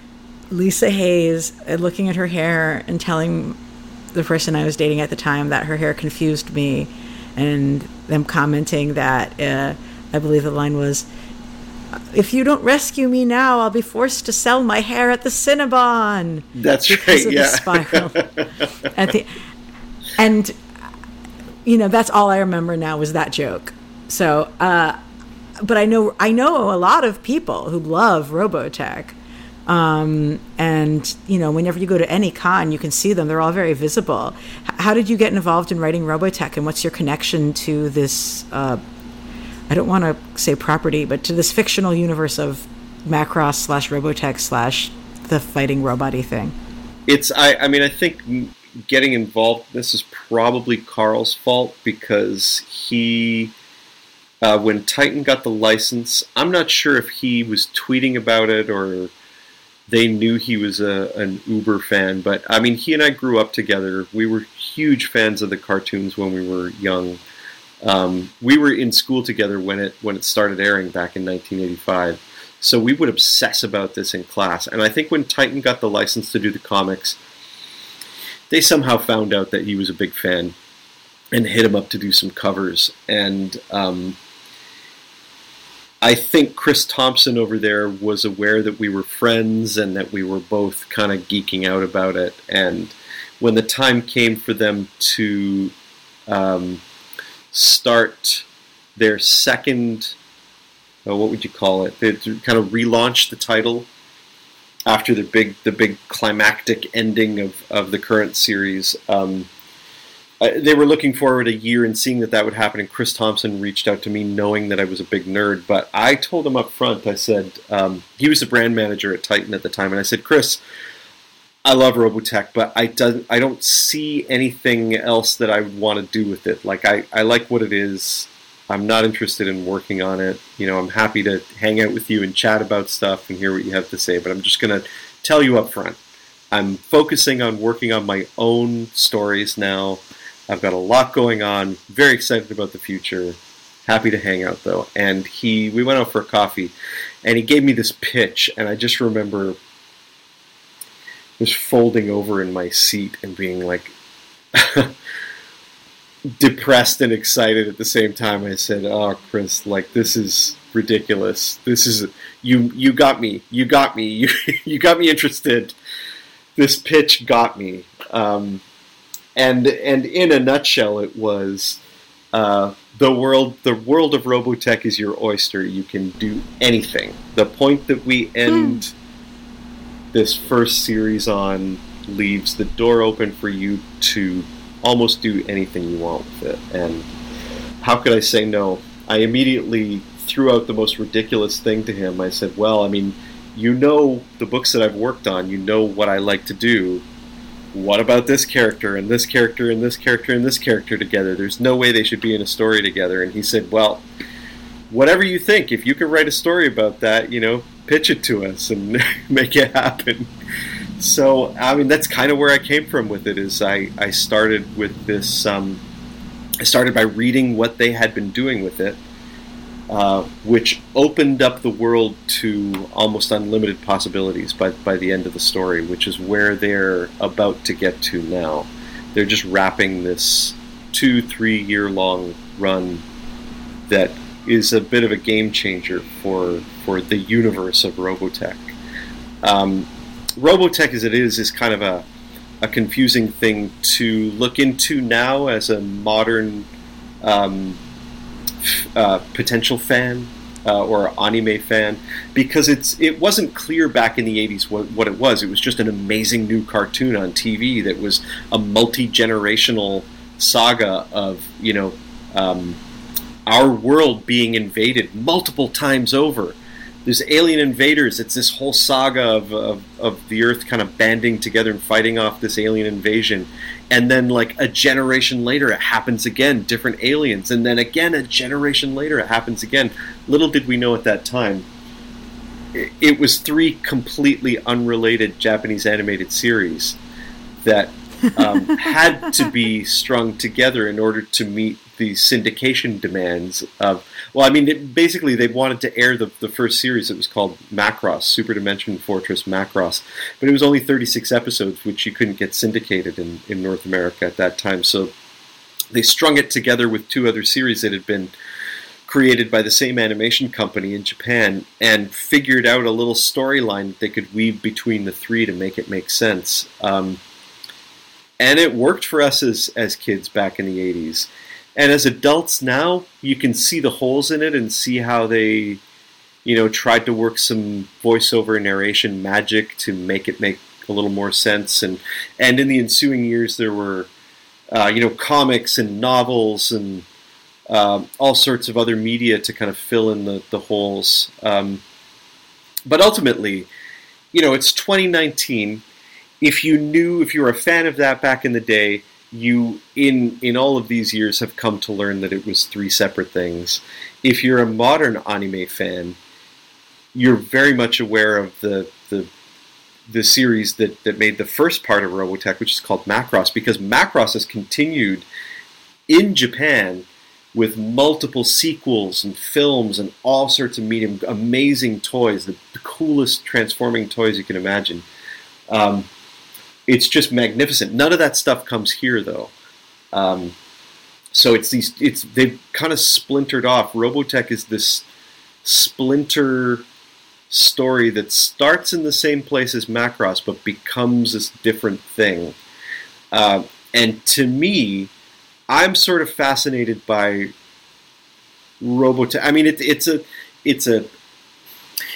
Lisa Hayes uh, looking at her hair and telling the person I was dating at the time that her hair confused me, and them commenting that uh, I believe the line was, "If you don't rescue me now, I'll be forced to sell my hair at the Cinnabon." That's because right. of yeah. the spiral. at the, and you know that's all I remember now was that joke. So, uh, but I know I know a lot of people who love Robotech, um, and you know whenever you go to any con, you can see them. They're all very visible. H- how did you get involved in writing Robotech, and what's your connection to this? Uh, I don't want to say property, but to this fictional universe of Macross slash Robotech slash the fighting robot thing. it's I, I mean I think getting involved this is probably Karl's fault because he uh, when Titan got the license I'm not sure if he was tweeting about it or they knew he was a, an Uber fan but I mean he and I grew up together we were huge fans of the cartoons when we were young um, we were in school together when it when it started airing back in 1985 so we would obsess about this in class. And I think when Titan got the license to do the comics, they somehow found out that he was a big fan and hit him up to do some covers. And um, I think Chris Thompson over there was aware that we were friends and that we were both kind of geeking out about it. And when the time came for them to um, start their second. Oh, what would you call it? They kind of relaunched the title after the big the big climactic ending of, of the current series. Um, uh, they were looking forward a year and seeing that that would happen. And Chris Thompson reached out to me, knowing that I was a big nerd. But I told him up front. I said um, he was the brand manager at Titan at the time, and I said, Chris, I love Robotech, but I don't I don't see anything else that I would want to do with it. Like I, I like what it is. I'm not interested in working on it. You know, I'm happy to hang out with you and chat about stuff and hear what you have to say. But I'm just to tell you up front. I'm focusing on working on my own stories now. I've got a lot going on. Very excited about the future. Happy to hang out though. And he, we went out for coffee, and he gave me this pitch, and I just remember just folding over in my seat and being like depressed and excited at the same time. I said, "Oh, Chris, like this is ridiculous. This is you. You got me. You got me. You you got me interested. This pitch got me." Um, and and in a nutshell, it was uh, the world. The world of Robotech is your oyster. You can do anything. The point that we end hmm. This first series on leaves the door open for you to almost do anything you want with it. And how could I say no? I immediately threw out the most ridiculous thing to him. I said, "Well, I mean." You know the books that I've worked on. You know what I like to do what about this character and this character and this character and this character together? There's no way they should be in a story together. And he said, well, whatever you think, if you can write a story about that, you know, pitch it to us and make it happen. So, I mean, that's kind of where I came from with it. Is I, I started with this. Um, I started by reading what they had been doing with it, uh, which opened up the world to almost unlimited possibilities by, by the end of the story, which is where they're about to get to now. They're just wrapping this two, three year long run that is a bit of a game changer for, for the universe of Robotech. Um, Robotech, as it is, is kind of a, a confusing thing to look into now as a modern. Um, uh, potential fan uh, or anime fan because it's it wasn't clear back in the 80s what, what it was. It was just an amazing new cartoon on TV that was a multi generational saga of you know um, our world being invaded multiple times over there's alien invaders. It's this whole saga of, of, of, the Earth kind of banding together and fighting off this alien invasion. And then, like, a generation later, it happens again, different aliens. And then again, a generation later, it happens again. Little did we know at that time, it, it was three completely unrelated Japanese animated series that um, had to be strung together in order to meet the syndication demands of. Well, I mean, it, basically, they wanted to air the, the first series. It was called Macross, Super Dimension Fortress Macross, but it was only 36 episodes, which you couldn't get syndicated in, in North America at that time. So they strung it together with two other series that had been created by the same animation company in Japan and figured out a little storyline that they could weave between the three to make it make sense. Um, and it worked for us as, as kids back in the 80s. And as adults now, you can see the holes in it and see how they, you know, tried to work some voiceover narration magic to make it make a little more sense. And and in the ensuing years, there were, uh, you know, comics and novels and um, all sorts of other media to kind of fill in the the holes. Um, but ultimately, you know, it's 2019. If you knew, if you were a fan of that back in the day, you in in all of these years have come to learn that it was three separate things. If you're a modern anime fan, you're very much aware of the the the series that, that made the first part of Robotech, which is called Macross, because Macross has continued in Japan with multiple sequels and films and all sorts of medium, amazing toys, the, the coolest transforming toys you can imagine. Um, it's just magnificent. None of that stuff comes here though. Um, so it's these it's they've kind of splintered off. Robotech is this splinter story that starts in the same place as Macross but becomes this different thing. Uh, and to me, I'm sort of fascinated by Robotech. I mean, it, it's a it's a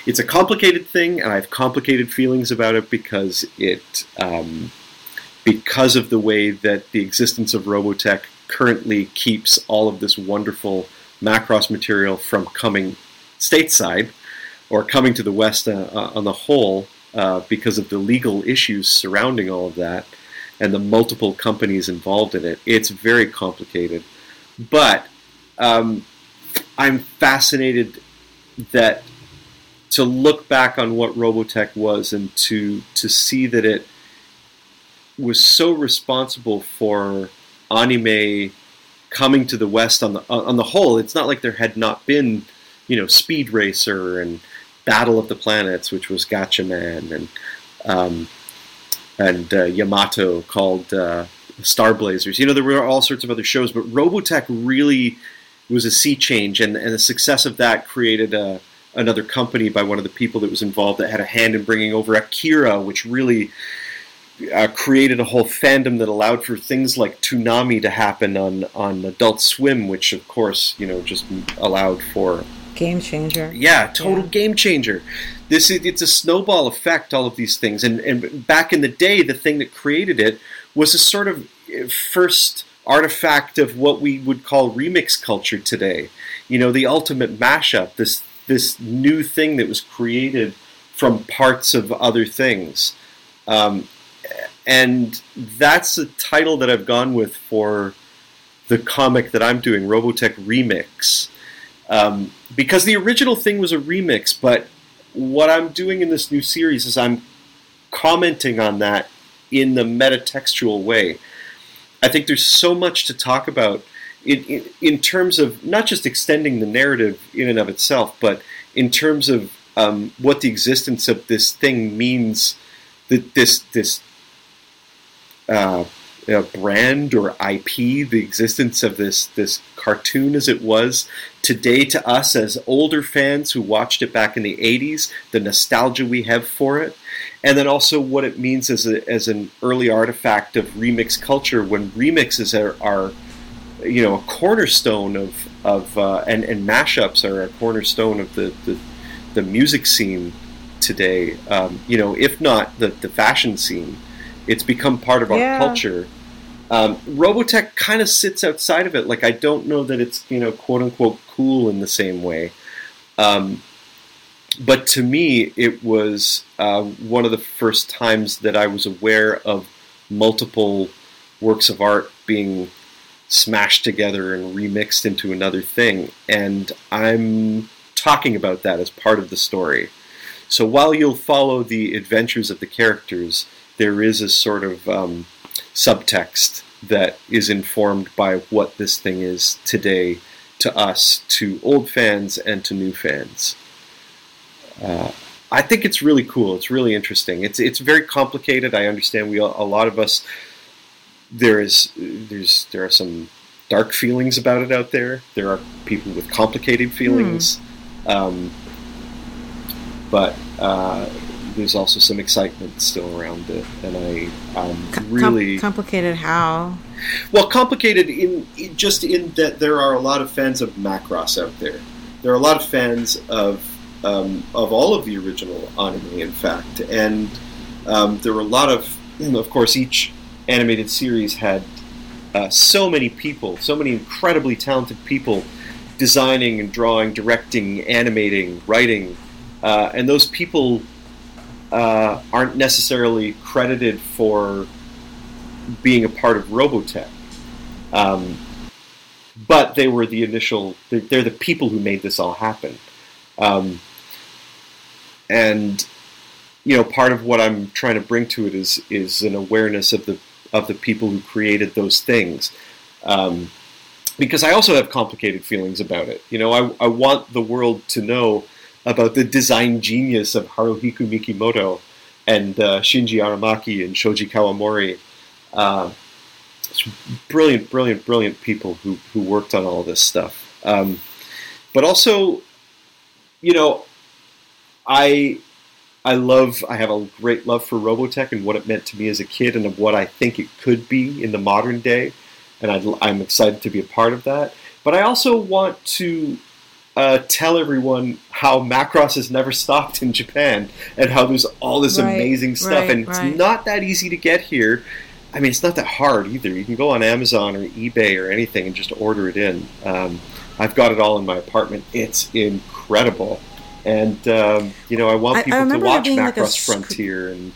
it's a complicated thing, and I have complicated feelings about it because it um, because of the way that the existence of Robotech currently keeps all of this wonderful Macross material from coming stateside or coming to the West uh, uh, on the whole uh, because of the legal issues surrounding all of that and the multiple companies involved in it. It's very complicated. But um, I'm fascinated that to look back on what Robotech was and to to see that it was so responsible for anime coming to the West on the on the whole. It's not like there had not been, you know, Speed Racer and Battle of the Planets, which was Gatchaman, and um, and uh, Yamato called uh, Star Blazers. You know, there were all sorts of other shows, but Robotech really was a sea change, and, and the success of that created a, another company by one of the people that was involved that had a hand in bringing over Akira, which really uh, created a whole fandom that allowed for things like Toonami to happen on on Adult Swim, which of course you know just allowed for game changer. Yeah, total yeah. game changer. This is, it's a snowball effect. All of these things, and and back in the day, the thing that created it was a sort of uh, first artifact of what we would call remix culture today. You know, the ultimate mashup. This this new thing that was created from parts of other things. Um, and that's the title that I've gone with for the comic that I'm doing, Robotech Remix. Um, because the original thing was a remix, but what I'm doing in this new series is I'm commenting on that in the metatextual way. I think there's so much to talk about in, terms of not just extending the narrative in and of itself, but in terms of um, what the existence of this thing means. That this this uh, brand or IP, the existence of this this cartoon as it was today to us as older fans who watched it back in the 80s, the nostalgia we have for it, and then also what it means as a, as an early artifact of remix culture when remixes are, are you know a cornerstone of of uh, and and mashups are a cornerstone of the the, the music scene today. Um, you know, if not the the fashion scene. It's become part of our yeah. culture. Um, Robotech kind of sits outside of it. Like I don't know that it's you know quote unquote cool in the same way. Um, but to me, it was uh, one of the first times that I was aware of multiple works of art being smashed together and remixed into another thing. And I'm talking about that as part of the story. So while you'll follow the adventures of the characters, there is a sort of um, subtext that is informed by what this thing is today to us, to old fans and to new fans. Uh, I think it's really cool. It's really interesting. It's it's very complicated. I understand we a lot of us there is there's there are some dark feelings about it out there. There are people with complicated feelings, mm. um, but uh, there's also some excitement still around it, and I um, really complicated. How? Well, complicated in, in, just in that there are a lot of fans of Macross out there. There are a lot of fans of um, of all of the original anime, in fact, and um, there were a lot of, of course, each animated series had uh, so many people, so many incredibly talented people designing and drawing, directing, animating, writing, uh, and those people uh, aren't necessarily credited for being a part of Robotech. Um, but they were the initial, they're, they're, the people who made this all happen. Um, and, you know, part of what I'm trying to bring to it is, is an awareness of the, of the people who created those things. Um, because I also have complicated feelings about it. You know, I, I want the world to know about the design genius of Haruhiko Mikimoto and uh, Shinji Aramaki and Shoji Kawamori. Uh, brilliant, brilliant, brilliant people who, who worked on all this stuff. Um, but also, you know, I I love I have a great love for Robotech and what it meant to me as a kid and of what I think it could be in the modern day, and i am excited to be a part of that. But I also want to uh, tell everyone how Macross has never stopped in Japan and how there's all this Right, amazing stuff, right, and it's right. not that easy to get here. I mean, it's not that hard either. You can go on Amazon or eBay or anything and just order it in. Um, I've got it all in my apartment. It's incredible, and um, you know, I want I- I people to watch like, Macross sc- Frontier and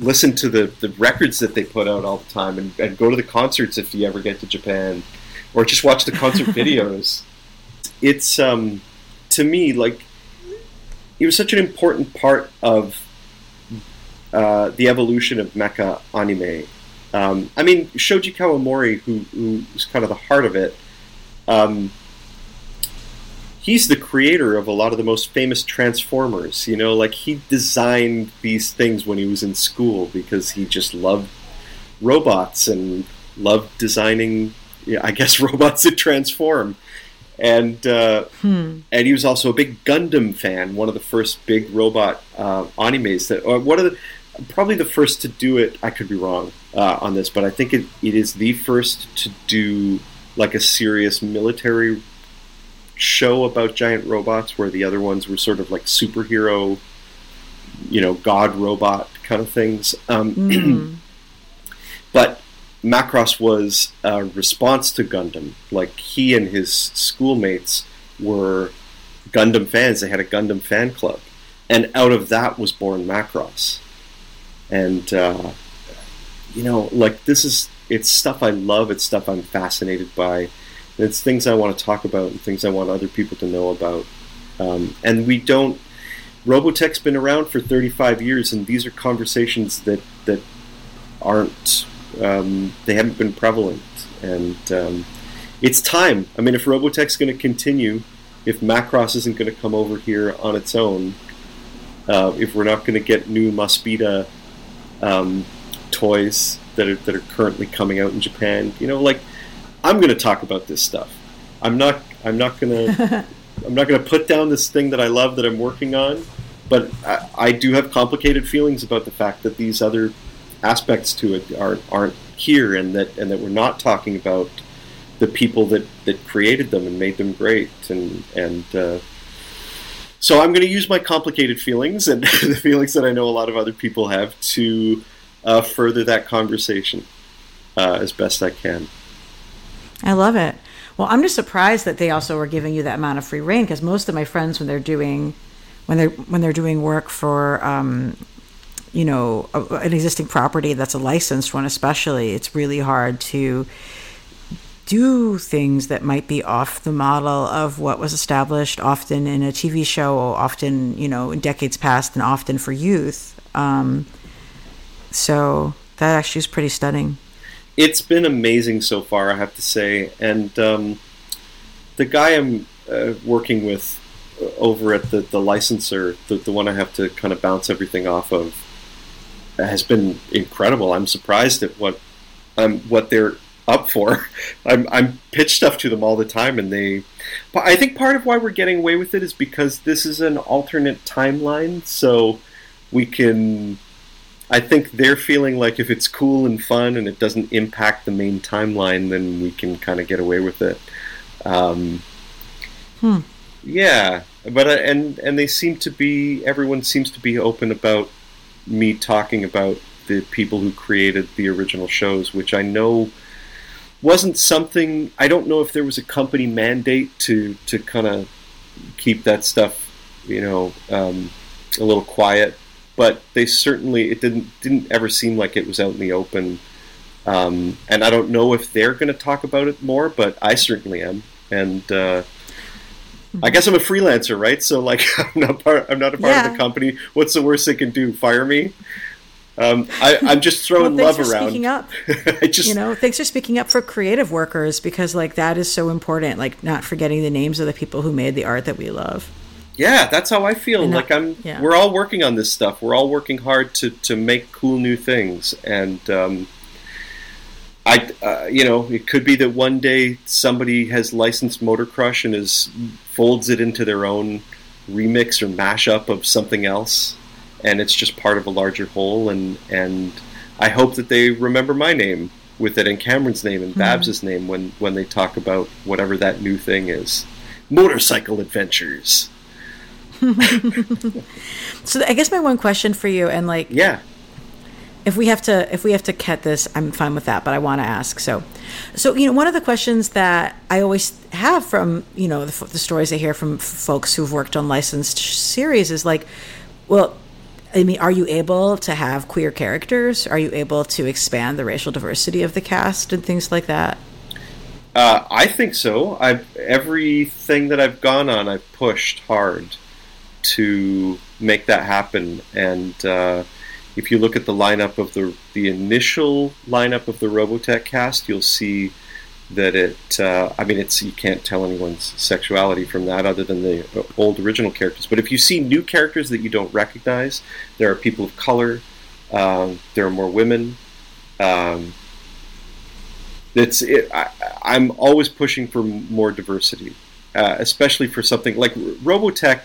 listen to the, the records that they put out all the time, and, and go to the concerts if you ever get to Japan, or just watch the concert videos. It's um, to me like it was such an important part of uh, the evolution of mecha anime. Um, I mean, Shoji Kawamori, who, who was kind of the heart of it, um, he's the creator of a lot of the most famous Transformers. You know, like he designed these things when he was in school because he just loved robots and loved designing, yeah, I guess, robots that transform. And uh, Hmm. and he was also a big Gundam fan. One of the first big robot uh, animes that, or one of the, probably the first to do it. I could be wrong uh, on this, but I think it, it is the first to do like a serious military show about giant robots, where the other ones were sort of like superhero, you know, god robot kind of things. Um, Mm. but Macross was a response to Gundam. Like he and his schoolmates were Gundam fans. They had a Gundam fan club, and out of that was born Macross. And uh, you know, like this is it's stuff I love. It's stuff I'm fascinated by. It's things I want to talk about and things I want other people to know about. Um, and we don't. Robotech's been around for 35 years, and these are conversations that that aren't um, they haven't been prevalent, and um, it's time. I mean, if Robotech's going to continue, if Macross isn't going to come over here on its own, uh, if we're not going to get new Maspida um, toys that are that are currently coming out in Japan, you know, like I'm going to talk about this stuff. I'm not. I'm not going to. I'm not going to put down this thing that I love that I'm working on, but I, I do have complicated feelings about the fact that these other aspects to it aren't aren't here, and that and that we're not talking about the people that, that created them and made them great, and and uh, so I'm going to use my complicated feelings and the feelings that I know a lot of other people have to uh, further that conversation uh, as best I can. I love it. Well, I'm just surprised that they also were giving you that amount of free reign because most of my friends, when they're doing, when they're when they're doing work for, um, you know, a, an existing property that's a licensed one, especially, it's really hard to do things that might be off the model of what was established often in a TV show, often, you know, in decades past, and often for youth. Um, so that actually is pretty stunning. It's been amazing so far, I have to say. And um, the guy I'm uh, working with uh, over at the, the licensor, the, the one I have to kind of bounce everything off of, has been incredible. I'm surprised at what um, what they're up for. I'm, I'm pitch stuff to them all the time, and they. I think part of why we're getting away with it is because this is an alternate timeline, so we can I think they're feeling like if it's cool and fun and it doesn't impact the main timeline, then we can kind of get away with it. Um, Hmm. Yeah, but uh, and and they seem to be everyone seems to be open about me talking about the people who created the original shows, which I know wasn't something. I don't know if there was a company mandate to to kind of keep that stuff, you know, um, a little quiet. But they certainly it didn't didn't ever seem like it was out in the open. Um, and I don't know if they're going to talk about it more, but I certainly am. And uh, I guess I'm a freelancer, right? So like I'm not part. I'm not a part of the company. What's the worst they can do? Fire me? Um, I, I'm just Well, throwing thanks love for around. speaking up. I just you know thanks for speaking up for creative workers because like that is so important like not forgetting the names of the people who made the art that we love yeah, that's how I feel. And like I'm. yeah. We're all working on this stuff. We're all working hard to to make cool new things, and um, I, uh, you know, it could be that one day somebody has licensed Motor Crush and is folds it into their own remix or mashup of something else, and it's just part of a larger whole. And and I hope that they remember my name with it and Cameron's name and Babs's name when when they talk about whatever that new thing is. motorcycle adventures. so I guess my one question for you, and like, yeah, if we have to if we have to cut this i'm fine with that but i want to ask. So so you know one of the questions that i always have from you know the, the stories i hear from f- folks who've worked on licensed series is like well i mean are you able to have queer characters? Are you able to expand the racial diversity of the cast and things like that? Uh, i think so. I've everything that i've gone on i've pushed hard to make that happen and uh, if you look at the lineup of the the initial lineup of the Robotech cast, you'll see that it. Uh, I mean, it's you can't tell anyone's sexuality from that, other than the uh, old original characters. But if you see new characters that you don't recognize, there are people of color. Um, there are more women. Um, it's. It, I, I'm always pushing for more diversity, uh, especially for something like Robotech,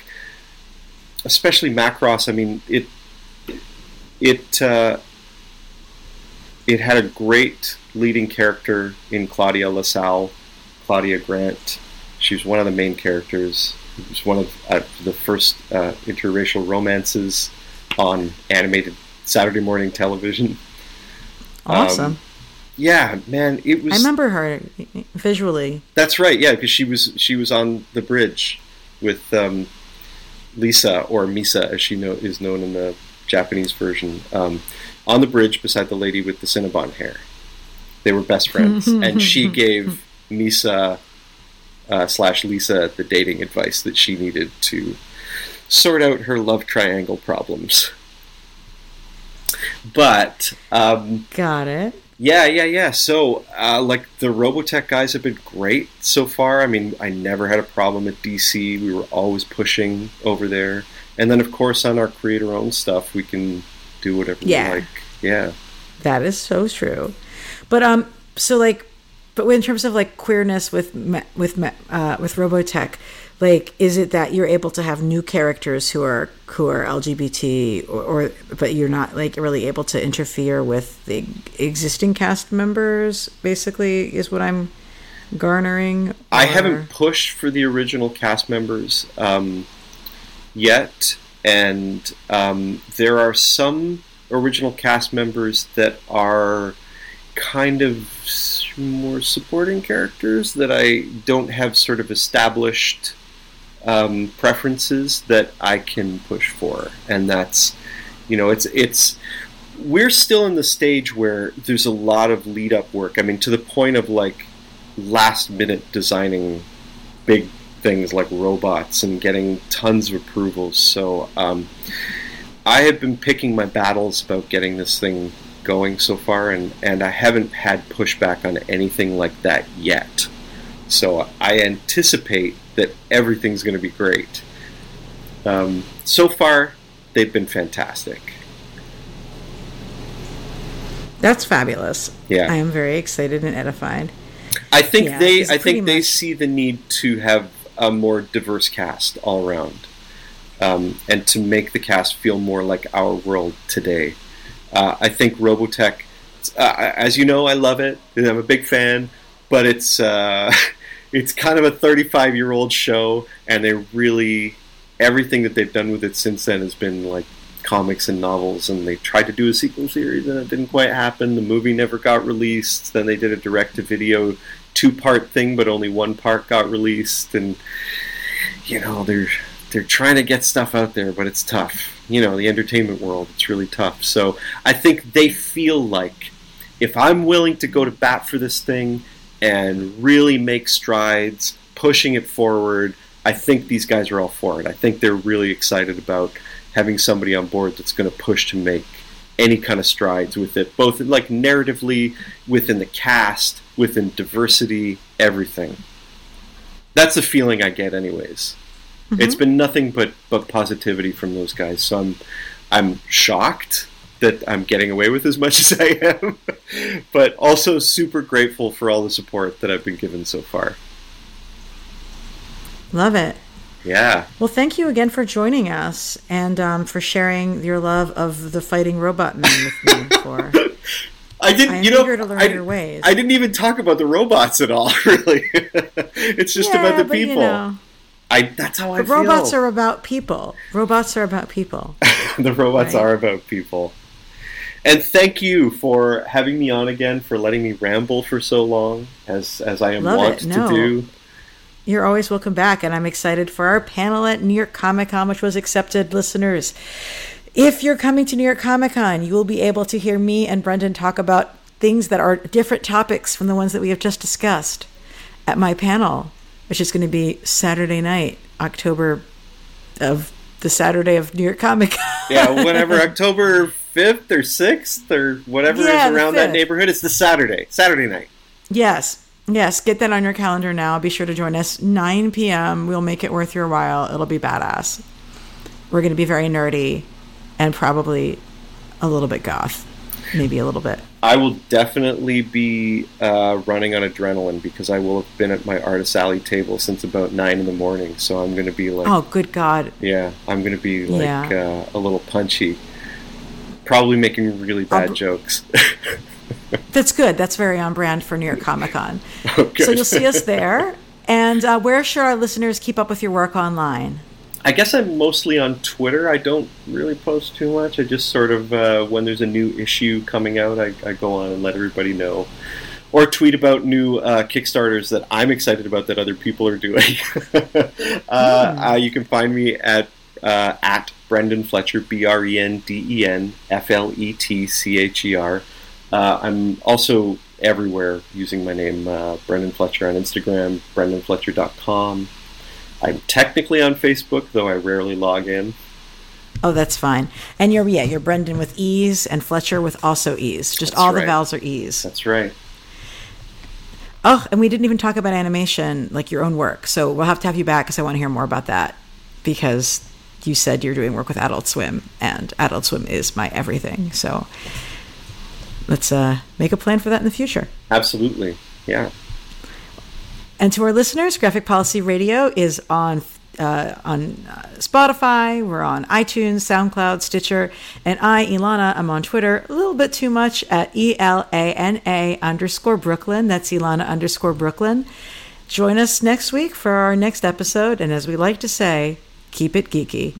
especially Macross. I mean, it it uh, it had a great leading character in Claudia LaSalle, Claudia Grant. She was one of the main characters. It was one of uh, the first uh, interracial romances on animated Saturday morning television. Awesome. Um, yeah, man, it was. I remember her visually. That's right. Yeah, because she was she was on the bridge with um, Lisa or Misa, as she know, is known in the Japanese version, um, on the bridge beside the lady with the Cinnabon hair. They were best friends, and she gave Misa uh, slash Lisa the dating advice that she needed to sort out her love triangle problems. But um, got it. Yeah, yeah, yeah. So, uh, like the Robotech guys have been great so far. I mean, I never had a problem at DC. We were always pushing over there and then of course on our creator owned stuff we can do whatever yeah. we like. Yeah. That is so true. But um so like but in terms of like queerness with with uh, with Robotech, like is it that you're able to have new characters who are who are LGBT or, or but you're not like really able to interfere with the existing cast members basically is what I'm garnering? Or... I haven't pushed for the original cast members. Um, yet, and um, there are some original cast members that are kind of more supporting characters that I don't have sort of established um, preferences that I can push for, and that's you know it's it's we're still in the stage where there's a lot of lead up work. I mean, to the point of like last minute designing big things like robots and getting tons of approvals. So um, I have been picking my battles about getting this thing going so far, and, and I haven't had pushback on anything like that yet. So I anticipate that everything's going to be great. Um, so far, they've been fantastic. That's fabulous. Yeah, I am very excited and edified. I think yeah, they I think much... they see the need to have a more diverse cast all around, um, and to make the cast feel more like our world today. Uh, I think Robotech, uh, as you know, I love it. I'm a big fan, but it's uh, it's kind of a 35 year old show, and they really everything that they've done with it since then has been like comics and novels and they tried to do a sequel series and it didn't quite happen the movie never got released then they did a direct to video two part thing, but only one part got released, and you know they're they're trying to get stuff out there, but it's tough. You know, the entertainment world, it's really tough. So I think they feel like if I'm willing to go to bat for this thing and really make strides, pushing it forward, I think these guys are all for it. I think they're really excited about having somebody on board that's going to push to make any kind of strides with it, both like narratively within the cast, within diversity, everything. That's the feeling I get, anyways. Mm-hmm. It's been nothing but but positivity from those guys. So I'm I'm shocked that I'm getting away with as much as I am, but also super grateful for all the support that I've been given so far. Love it. Yeah. Well, thank you again for joining us and um, for sharing your love of the fighting robot man with me. For I didn't, I'm you know, I, I, didn't even talk about the robots at all. Really, it's just yeah, about the people. You know, I that's how I but feel. robots are about people. Robots are about people. the robots Right. are about people. And thank you for having me on again, for letting me ramble for so long, as as I am Love wont. No. to do. You're always welcome back, and I'm excited for our panel at New York Comic Con, which was accepted, listeners. If you're coming to New York Comic Con, you will be able to hear me and Brenden talk about things that are different topics from the ones that we have just discussed at my panel, which is going to be Saturday night, October of the Saturday of New York Comic Con. Yeah, whenever October fifth or sixth or whatever Yeah, is around that neighborhood. It's the Saturday, Saturday night. Yes. Yes. Get that on your calendar now. Be sure to join us 9 p.m. We'll make it worth your while. It'll be badass. We're going to be very nerdy and probably a little bit goth. Maybe a little bit. I will definitely be uh, running on adrenaline because I will have been at my Artist Alley table since about nine in the morning. So I'm going to be like, Oh, good God. yeah, I'm going to be like Yeah. uh, a little punchy. Probably making really bad jokes. That's good. That's very on brand for New York Comic Con. Oh. So you'll see us there. And uh, where should our listeners keep up with your work online? I guess I'm mostly on Twitter. I don't really post too much. I just sort of, uh, when there's a new issue coming out, I, I go on and let everybody know. Or tweet about new uh, Kickstarters that I'm excited about that other people are doing. uh, uh, you can find me at uh, at Brenden Fletcher, B R E N D E N F L E T C H E R. Uh, I'm also everywhere using my name, uh, Brenden Fletcher, on Instagram, brendenfletcher.com. I'm technically on Facebook, though I rarely log in. Oh, that's fine. And you're, yeah, you're Brenden with ease and Fletcher with also ease. Just That's all the vowels are ease. That's right. Oh, and we didn't even talk about animation, like your own work. So we'll have to have you back because I want to hear more about that. Because you said you're doing work with Adult Swim, and Adult Swim is my everything. So let's uh, make a plan for that in the future. Absolutely. Yeah. And to our listeners, Graphic Policy Radio is on uh, on uh, Spotify. We're on iTunes, SoundCloud, Stitcher, and I, Elana, I'm on Twitter a little bit too much at E L A N A underscore Brooklyn. That's Elana underscore Brooklyn. Join us next week for our next episode, and as we like to say, keep it geeky.